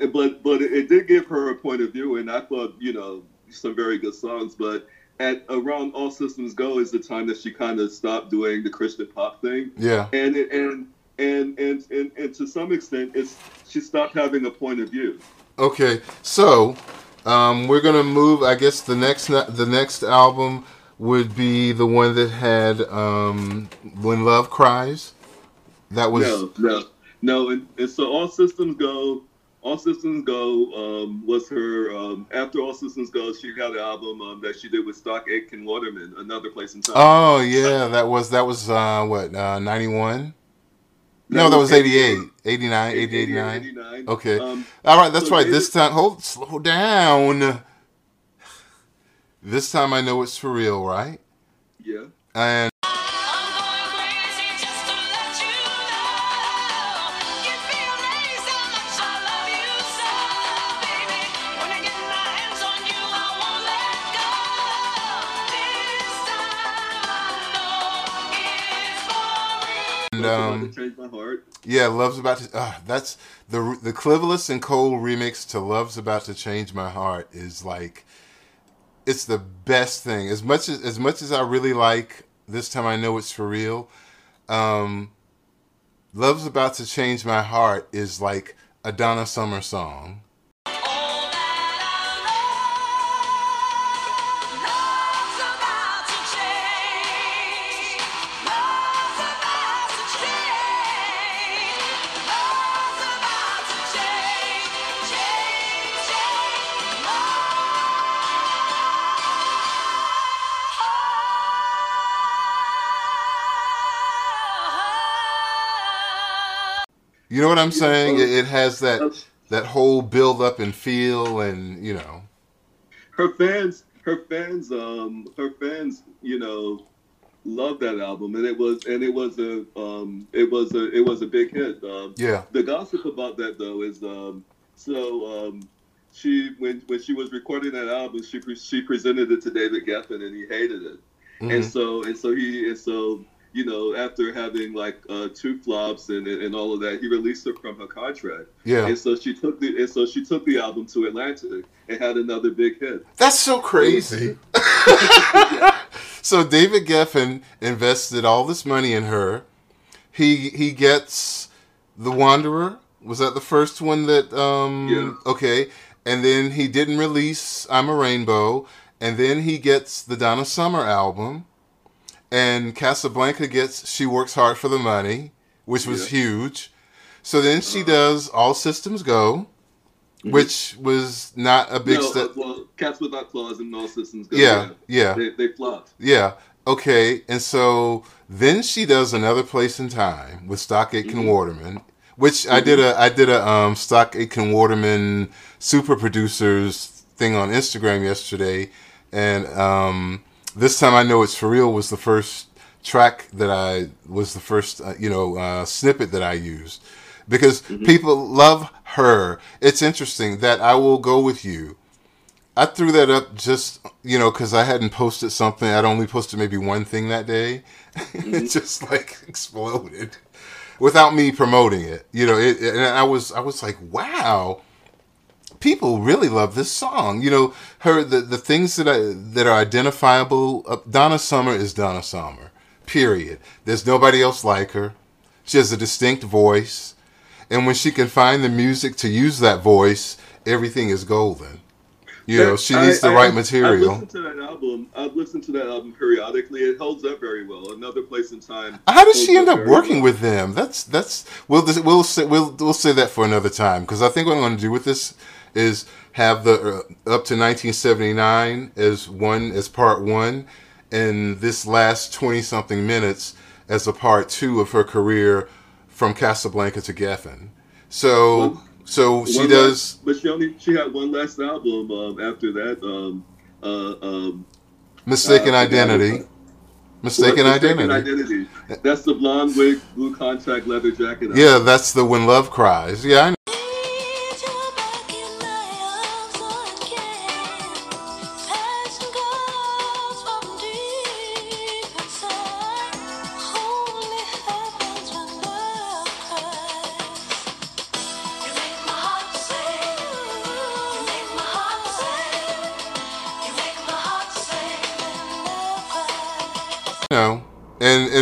And but but it, it did give her a point of view, and I thought you know some very good songs. But at around All Systems Go is the time that she kind of stopped doing the Christian pop thing, Yeah. and it, and, and and and and to some extent, it's she stopped having a point of view. Okay, so um, we're gonna move. I guess the next the next album would be the one that had um, "When Love Cries." That was no, no, no, and, and so All Systems Go. All Systems Go um, was her. Um, after All Systems Go, she had an album um, that she did with Stock Aitken Waterman, Another Place in Time. oh yeah, that was that was uh, what ninety one. No, that was 88, 89, 80, 89. 89. Okay. Um, All right, that's So right. This time, hold, slow down. This time I know it's for real, right? yeah. And um, to my heart. Yeah, Love's about to. Uh, that's the the Clivillés and Cole remix to Love's about to change my heart is like, it's the best thing. As much as as much as I really like this time, I know it's for real. Um, Love's about to change my heart is like a Donna Summer song. You know what I'm saying? It, it has that that whole build up and feel, and you know. her fans her fans um her fans you know love that album, and it was and it was a um, it was a it was a big hit. Um, Yeah. the gossip about that though is um, so um, she when when she was recording that album, she pre- she presented it to David Geffen, and he hated it. Mhm. And so and so he and so you know after having like uh, two flops and and all of that, he released her from her contract. Yeah. And so she took the and so she took the album to Atlantic and had another big hit. That's so crazy. <laughs> so David Geffen invested all this money in her. He he gets The Wanderer. Was that the first one that um Yeah. okay. And then he didn't release I'm a Rainbow. And then he gets the Donna Summer album. And Casablanca gets She Works Hard for the Money, which was Yeah. huge. So then she does All Systems Go, which was not a big no, step. uh, well, Cats Without Claws and All Systems Go. Yeah, yeah. They, they flopped. Yeah. Okay. And so then she does another place in time with Stock Aitken Mhm. Waterman, which I did a I did a um, Stock Aitken Waterman super producers thing on Instagram yesterday, and um, this time I know it's for real was the first track that I was the first uh, you know uh, snippet that I used because people love her. It's interesting that I will go with you. I threw that up just you know because I hadn't posted something. I'd only posted maybe one thing that day. <laughs> it just like <laughs> exploded without me promoting it. You know, it, and I was I was like, wow, people really love this song. You know, her the the things that I that are identifiable. Uh, Donna Summer is Donna Summer. Period. There's nobody else like her. She has a distinct voice, and when she can find the music to use that voice, everything is golden. You know, she needs the I- right I- material. I've listened to that album. I've listened to that album periodically. It holds up very well. Another place in time. How did she end up very working well. with them? That's that's we'll we'll say we'll we'll say that for another time because I think what I'm going to do with this is have the uh, up to 1979 as one as part one, and this last 20 something minutes as a part two of her career from Casablanca to Geffen. So so she One does but she only she had one last album um, after that. Um, uh, um, Mistaken uh, Identity. Mistaken Mistaken Identity. Identity. That's the blonde wig, blue contact, leather jacket. album. Yeah, that's the When Love Cries. Yeah, I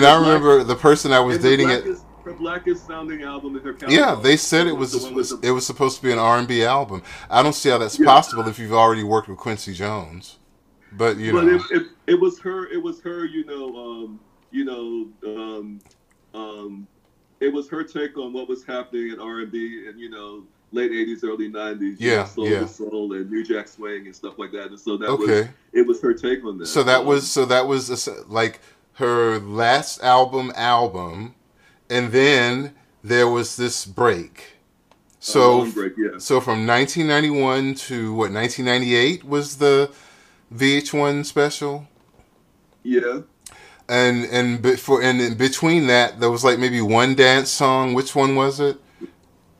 and and I remember the person I was dating at. blackest, her blackest sounding album in her catalog. Yeah, they said it was the with the- it was supposed to be an R and B album. I don't see how that's Yeah. possible if you've already worked with Quincy Jones. But you but know, it, it, it was her it was her you know um you know um um it was her take on what was happening in r&b and you know late 80s early 90s Yeah, know, soul yeah. soul and new jack swing and stuff like that and so that was okay. it was her take on that So that Um, was so that was like her last album album, and then there was this break. So break, yeah so from 1991 to what 1998 was the VH1 special. yeah and and before and in between that there was like maybe one dance song which one was it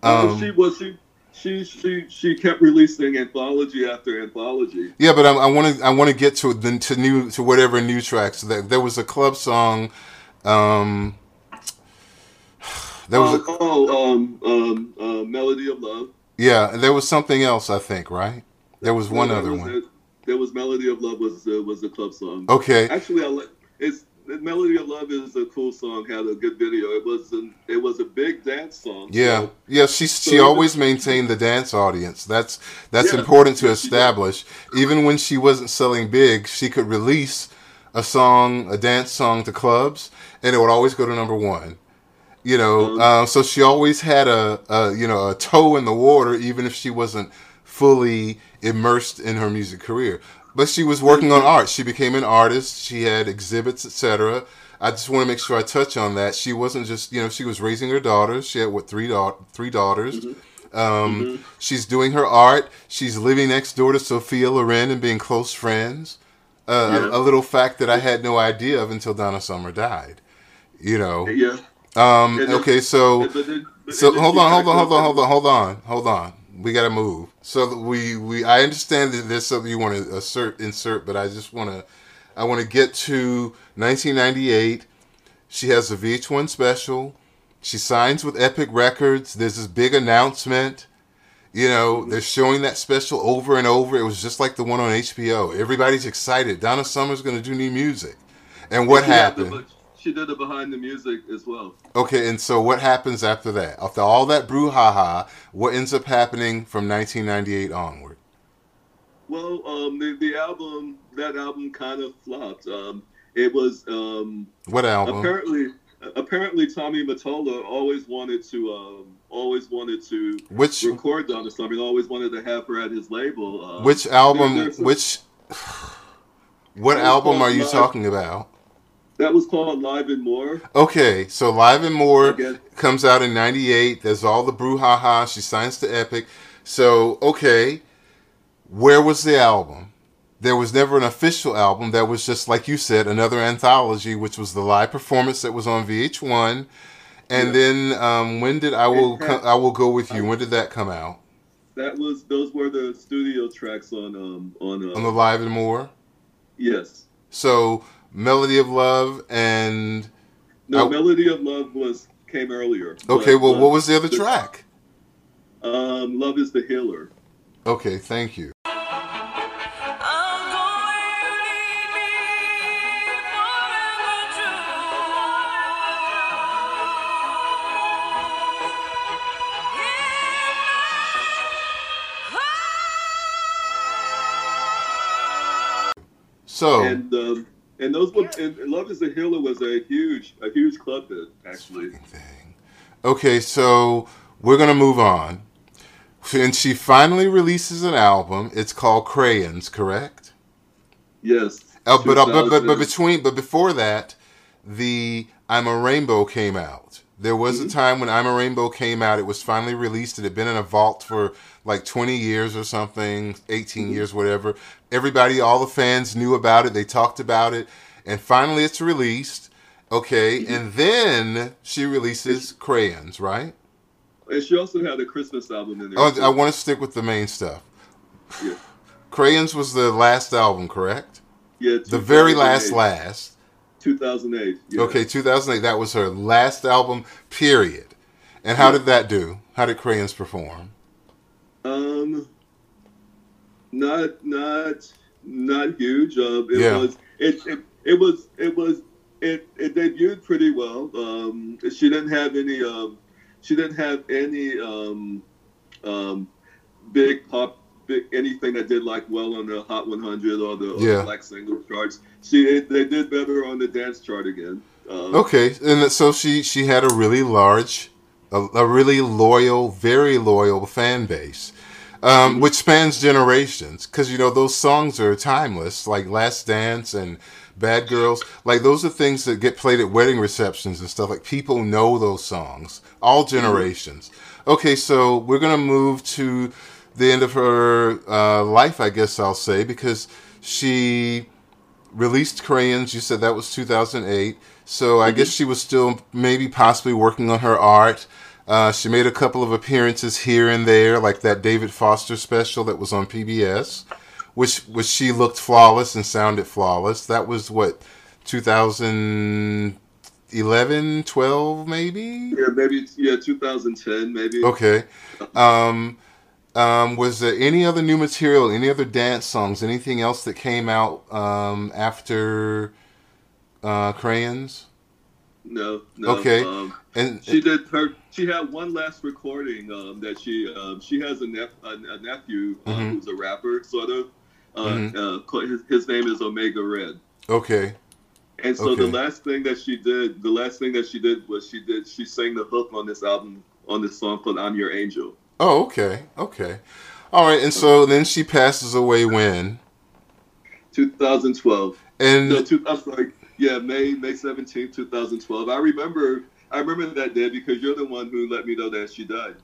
um, um she was she she she she kept releasing anthology after anthology. Yeah but i want to i want to get to the to new to whatever new tracks. That there was a club song um <sighs> there was um, a, oh um um uh, melody of love. Yeah there was something else i think right? There was one There other was one. a- there was melody of love was uh, was a club song. Okay. Actually, I like it's the Melody of Love is a cool song. Had a good video. It was an, it was a big dance song. yeah so- yeah she she so- always maintained the dance audience that's that's Yeah, important to she establish even when she wasn't selling big she could release a song a dance song to clubs and it would always go to number one you know Mhm. uh, so she always had a, a you know a toe in the water even if she wasn't fully immersed in her music career but she was working on art she became an artist she had exhibits etc i just want to make sure i touch on that she wasn't just you know she was raising her daughters she had what three daughters three daughters um, she's doing her art she's living next door to sophia loren and being close friends uh, Yeah. a, a little fact that I had no idea of until Donna Summer died. You know. Yeah. Um, okay, so But then- but so hold on, hold on, hold on, hold on, hold on, hold on. We got to move. So we we I understand that there's something you want to assert insert, but I just want to I want to get to 1998. She has a VH1 special. She signs with Epic Records. There's this big announcement. You know, they're showing that special over and over. It was just like the one on HBO. Everybody's excited. Donna Summer's going to do new music. And what She had the- happened? She did it behind the music as well. Okay, and so what happens after that? After all that brouhaha, what ends up happening from 1998 onward? Well, um, the, the album, that album kind of flopped. Um, it was um, What album? apparently, apparently Tommy Mottola always wanted to, um, always wanted to Which record Donna Summer. Always wanted to have her at his label. Um, which album? there- Which <sighs> what album are you talking about? That was called Live and More. Okay, so Live and More comes out in '98. There's all the brouhaha. She signs to Epic. So okay, where was the album? There was never an official album. That was just like you said, another anthology, which was the live performance that was on VH1. And Yeah. then um, when did I will had- co- I will go with you? When did that come out? That was those were the studio tracks on um on uh, On the Live and More. yes. So Melody of Love and No, I- Melody of Love was came earlier. okay. but, Well, what was the other the- track? Um, Love is the healer. Okay, thank you. I'm going to leave me forever So And um, and those were and Love is the healer was a huge a huge club hit actually. thing. Okay, so we're gonna move on. And she finally releases an album. It's called Crayons, correct? Yes. Uh, but, uh, but but but between but before that, the I'm a Rainbow came out. There was a mm-hmm. time when I'm a Rainbow came out. It was finally released. It had been in a vault for like 20 years or something, 18 mm-hmm. years, whatever. Everybody, all the fans knew about it. They talked about it, and finally it's released. Okay, mm-hmm. and then she releases Crayons, right? And she also had a Christmas album in there. Oh, too. I want to stick with the main stuff. Yeah. Crayons was the last album, correct? yeah, The very last last. 2008. Yeah. Okay, 2008. That was her last album, period. And how did that do? How did Crayons perform? Um, not not not huge. Um, it Yeah. was it, it it was it was it it debuted pretty well. Um, she didn't have any um, she didn't have any um, um, big pop. Big, anything that did like well on the Hot 100 or the, or the Yeah. Black Single charts, she they did better on the dance chart again. Um, Okay, and so she she had a really large, a, a really loyal, very loyal fan base, um, which spans generations. Because you know those songs are timeless, like "Last Dance" and "Bad Girls." Like those are things that get played at wedding receptions and stuff. Like people know those songs, all generations. Okay, so we're gonna move to the end of her uh, life, I guess I'll say, because she released crayons you said that was 2008 so i guess she was still maybe possibly working on her art. Uh, she made a couple of appearances here and there like that david foster special that was on pbs which which she looked flawless and sounded flawless. That was what 2011 12 maybe? Yeah, maybe yeah, 2010 maybe. okay. Um um, was there any other new material, any other dance songs, anything else that came out um, after uh, Crayons? No, no. Okay. Um, And she did her. She had one last recording um, that she um, she has a, nep- a, a nephew uh, Mhm. who's a rapper, sort of. Uh, Mhm. uh, his, his name is Omega Red. okay, And so the last thing that she did, the last thing that she did was she did she sang the hook on this album on this song called "I'm Your Angel." Oh okay, okay, all right. And so then she passes away when 2012. and No, two, I'm sorry. Yeah, May May 17, 2012. I remember I remember that day because you're the one who let me know that she died.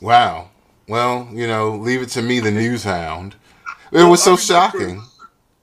wow. Well, you know, leave it to me, the news hound. It Well, was so remember- shocking.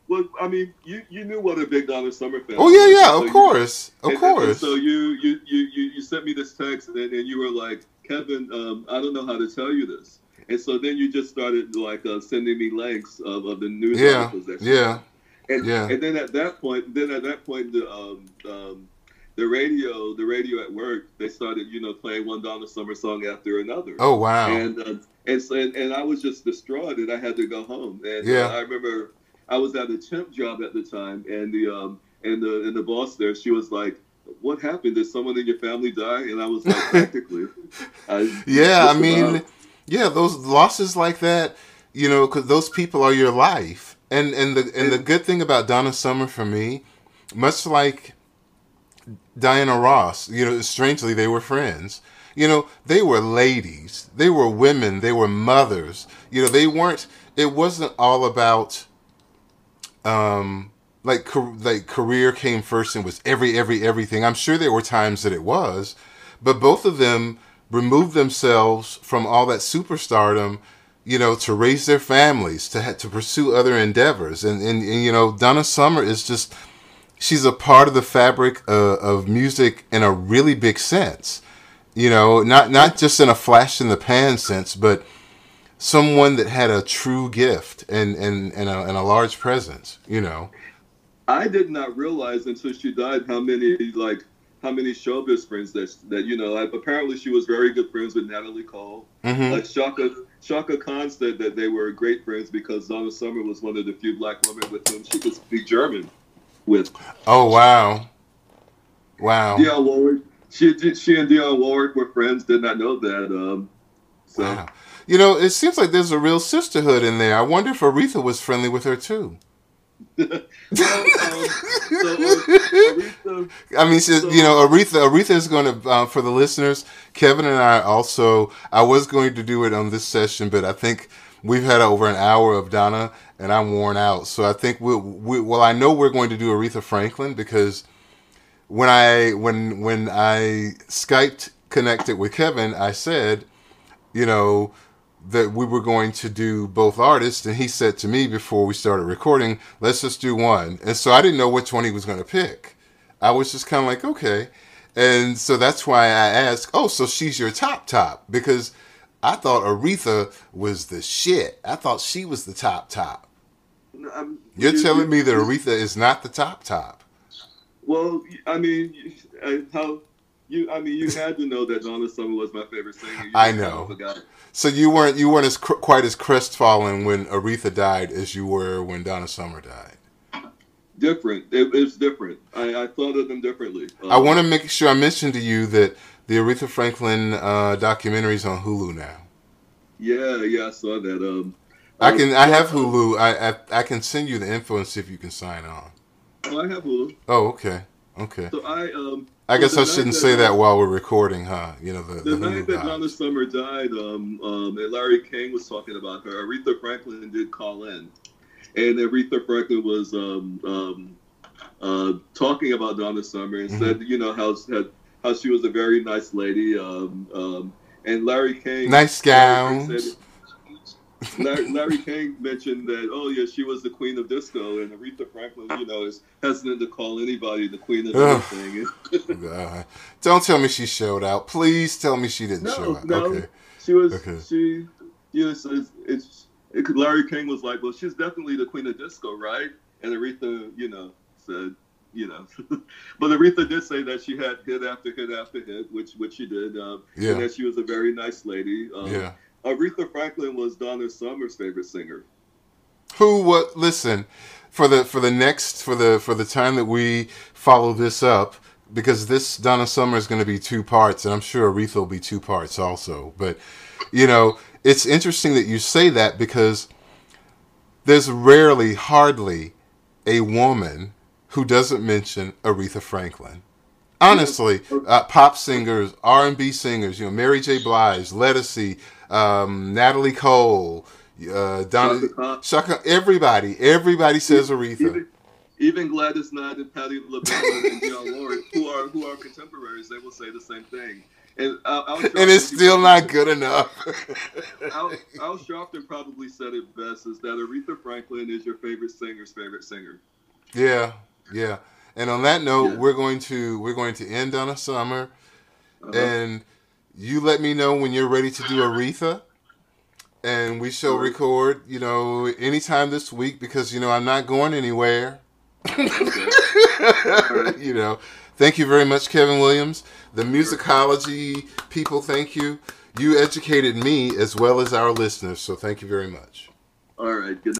well, I mean, you you knew what a big Donna Summer fan. Oh yeah, yeah, so of you- course, of and- and- and course. so you you, you you you sent me this text and, and you were like, Kevin, um, I don't know how to tell you this. And so then you just started like uh, sending me links of, of the news Yeah, articles that yeah, and, Yeah. and then at that point, then at that point, the um, um, the radio, the radio at work, they started, you know, playing one Donna Summer song after another. Oh wow. And uh, and, so, and and I was just distraught, and I had to go home. And Yeah. uh, I remember I was at a temp job at the time, and the um and the and the boss there, she was like. What happened? Did someone in your family die? And I was like, practically. <laughs> I, Yeah, I mean, about. yeah, those losses like that, you know, because those people are your life. And and the and the good thing about Donna Summer for me, much like Diana Ross, you know, strangely they were friends. You know, they were ladies, they were women, they were mothers. You know, they weren't. It wasn't all about, um, like car- like career came first and was every every everything. I'm sure there were times that it was, but both of them removed themselves from all that superstardom, you know, to raise their families, to ha- to pursue other endeavors, and, and and you know, Donna Summer is just she's a part of the fabric uh, of music in a really big sense, you know, not not just in a flash in the pan sense, but someone that had a true gift and and and a, and a large presence, you know. I did not realize until she died how many like how many showbiz friends that that you know. Like, apparently, she was very good friends with Natalie Cole. hmm Like Chaka Chaka Khan said that they were great friends because Donna Summer was one of the few black women with whom she could speak German with. Oh wow, wow. Dionne Warwick. She did. She and Dionne Warwick were friends. Did not know that. Um, so Wow. You know, it seems like there's a real sisterhood in there. I wonder if Aretha was friendly with her too. <laughs> um, so uh, Aretha, I mean, she, you know, Aretha. Aretha is going to, uh, for the listeners, Kevin and I also. I was going to do it on this session, but I think we've had over an hour of Donna, and I'm worn out. So I think we, we well, I know we're going to do Aretha Franklin because when I when when I skyped connected with Kevin, I said, you know, that we were going to do both artists, and he said to me before we started recording, let's just do one. And so I didn't know which one he was going to pick. I was just kind of like, okay. And so that's why I asked, oh, so she's your top top because I thought Aretha was the shit. I thought she was the top top. I'm, You're you- telling you- me that Aretha is not the top top. Well, I mean, you- uh, how you? I mean, you had to know that Donna Summer was my favorite singer. You I know. Forgot. So you weren't you weren't as cr- quite as crestfallen when Aretha died as you were when Donna Summer died. Different. It, it's different. I, I thought of them differently. Um, I want to make sure I mention to you that the Aretha Franklin uh, documentary is on Hulu now. Yeah, yeah, I saw that. Um, I can I have Hulu. I, I I can send you the info and see if you can sign on. Oh, I have Hulu. Oh, okay, okay. So I um. I guess I shouldn't say that while we're recording, huh? You know the, the, The night that Donna. Summer died, um, um, and Larry King was talking about her. Aretha Franklin did call in, and Aretha Franklin was um, um, uh, talking about Donna Summer and Mhm. said, you know, how had, how she was a very nice lady. Um, um, and Larry King, Nice Larry King said- Larry, Larry King mentioned that, oh yeah, she was the queen of disco, and Aretha Franklin, you know, is hesitant to call anybody the queen of anything. Uh, don't tell me she showed out. Please tell me she didn't No, show out. no. Okay. She was Okay. she you know so it's, it's it could Larry King was like, Well she's definitely the queen of disco, right? And Aretha, you know, said, you know <laughs> but Aretha did say that she had hit after hit after hit, which which she did, um, Yeah. and that she was a very nice lady. Um, Yeah. Aretha Franklin was Donna Summer's favorite singer. Who what listen for the for the next for the for the time that we follow this up because this Donna Summer is going to be two parts and I'm sure Aretha will be two parts also but you know it's interesting that you say that because there's rarely hardly a woman who doesn't mention Aretha Franklin honestly uh, pop singers R&B singers you know Mary J Blige Ledisi um, Natalie Cole uh, Donna Khan. Chaka, everybody, everybody says Aretha. Even, even Gladys Knight and Patti LaBelle and Dionne <laughs> Warwick, who are who are contemporaries, they will say the same thing. And Al and it's still not good enough. Al, Al Sharpton probably said it best: is that Aretha Franklin is your favorite singer's favorite singer. yeah, yeah. And on that note, Yeah. we're going to we're going to end on a summer, Uh-huh. and you let me know when you're ready to do Aretha, and we shall record. You know, anytime this week because you know I'm not going anywhere. <laughs> you know, thank you very much, Kevin Williams. The musicology people, thank you. You educated me as well as our listeners, so thank you very much. All right. Good